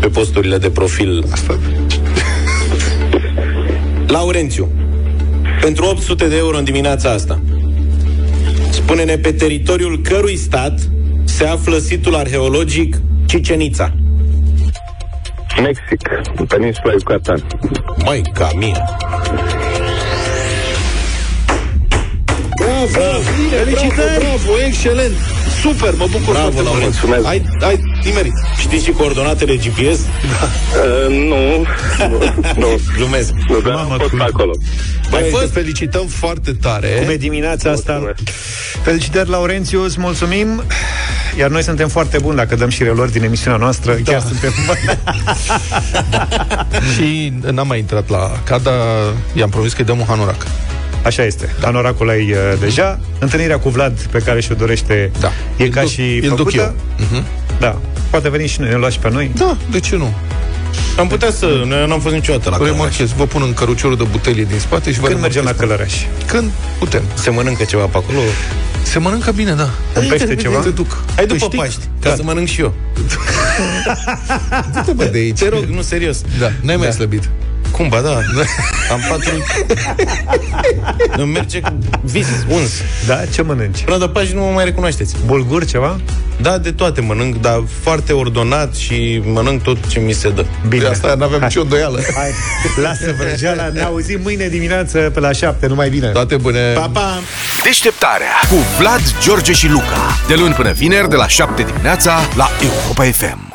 pe posturile de profil. Asta. Laurențiu, pentru 800 de euro în dimineața asta, spune-ne pe teritoriul cărui stat se află situl arheologic Cicenița. Mexic, în peninsula Yucatan. Mai ca mine. Bravo, bravo, Felicitări! bravo, bravo, excelent! Super, mă bucur Bravo, foarte mult. Laurențiu. Mulțumesc. Ai, ai nimerit. Știți și coordonatele GPS? Uh, nu, nu, nu, Glumesc. nu, dar Mamă, am fost cum- acolo. Băi, Ai te fost? felicităm foarte tare. Cum e dimineața asta? Mulțumesc. Felicitări, Laurențiu, îți mulțumim. Iar noi suntem foarte buni dacă dăm și relori din emisiunea noastră. Da. Chiar suntem... Și n-am mai intrat la CADA, i-am promis că-i dăm un hanorac. Așa este. Da. Anoracul ai uh, deja. Întâlnirea cu Vlad, pe care și-o dorește, Da. e Îl ca duc- și îl duc făcută. eu. Mhm. Da. Poate veni și noi, ne luați și pe noi. Da, de ce nu? Am putea să... Noi n-am fost niciodată la Călăraș. Remarchez, vă pun în căruciorul de butelie din spate și vă Când mergem la remarchez. Călăraș? Când putem. Se mănâncă ceva pe acolo? Se mănâncă bine, da. Un pește ceva? Te duc. Hai după Păi știi? Paști, ca Da. să mănânc și eu. Du-te, bă, de aici. Te rog, nu, serios. Da, n-ai mai slăbit. Cum, ba da. Am patru... Îmi merge cu vis, uns. Da? Ce mănânci? Până de Paști nu mă mai recunoașteți. Bulgur ceva? Da, de toate mănânc, dar foarte ordonat și mănânc tot ce mi se dă. Bine. De asta n-avem nicio îndoială. Hai, lasă vrăjeala, ne auzim mâine dimineață pe la 7, numai bine. Toate bune. Pa, pa! Deșteptarea cu Vlad, George și Luca. De luni până vineri, de la 7 dimineața, la Europa FM.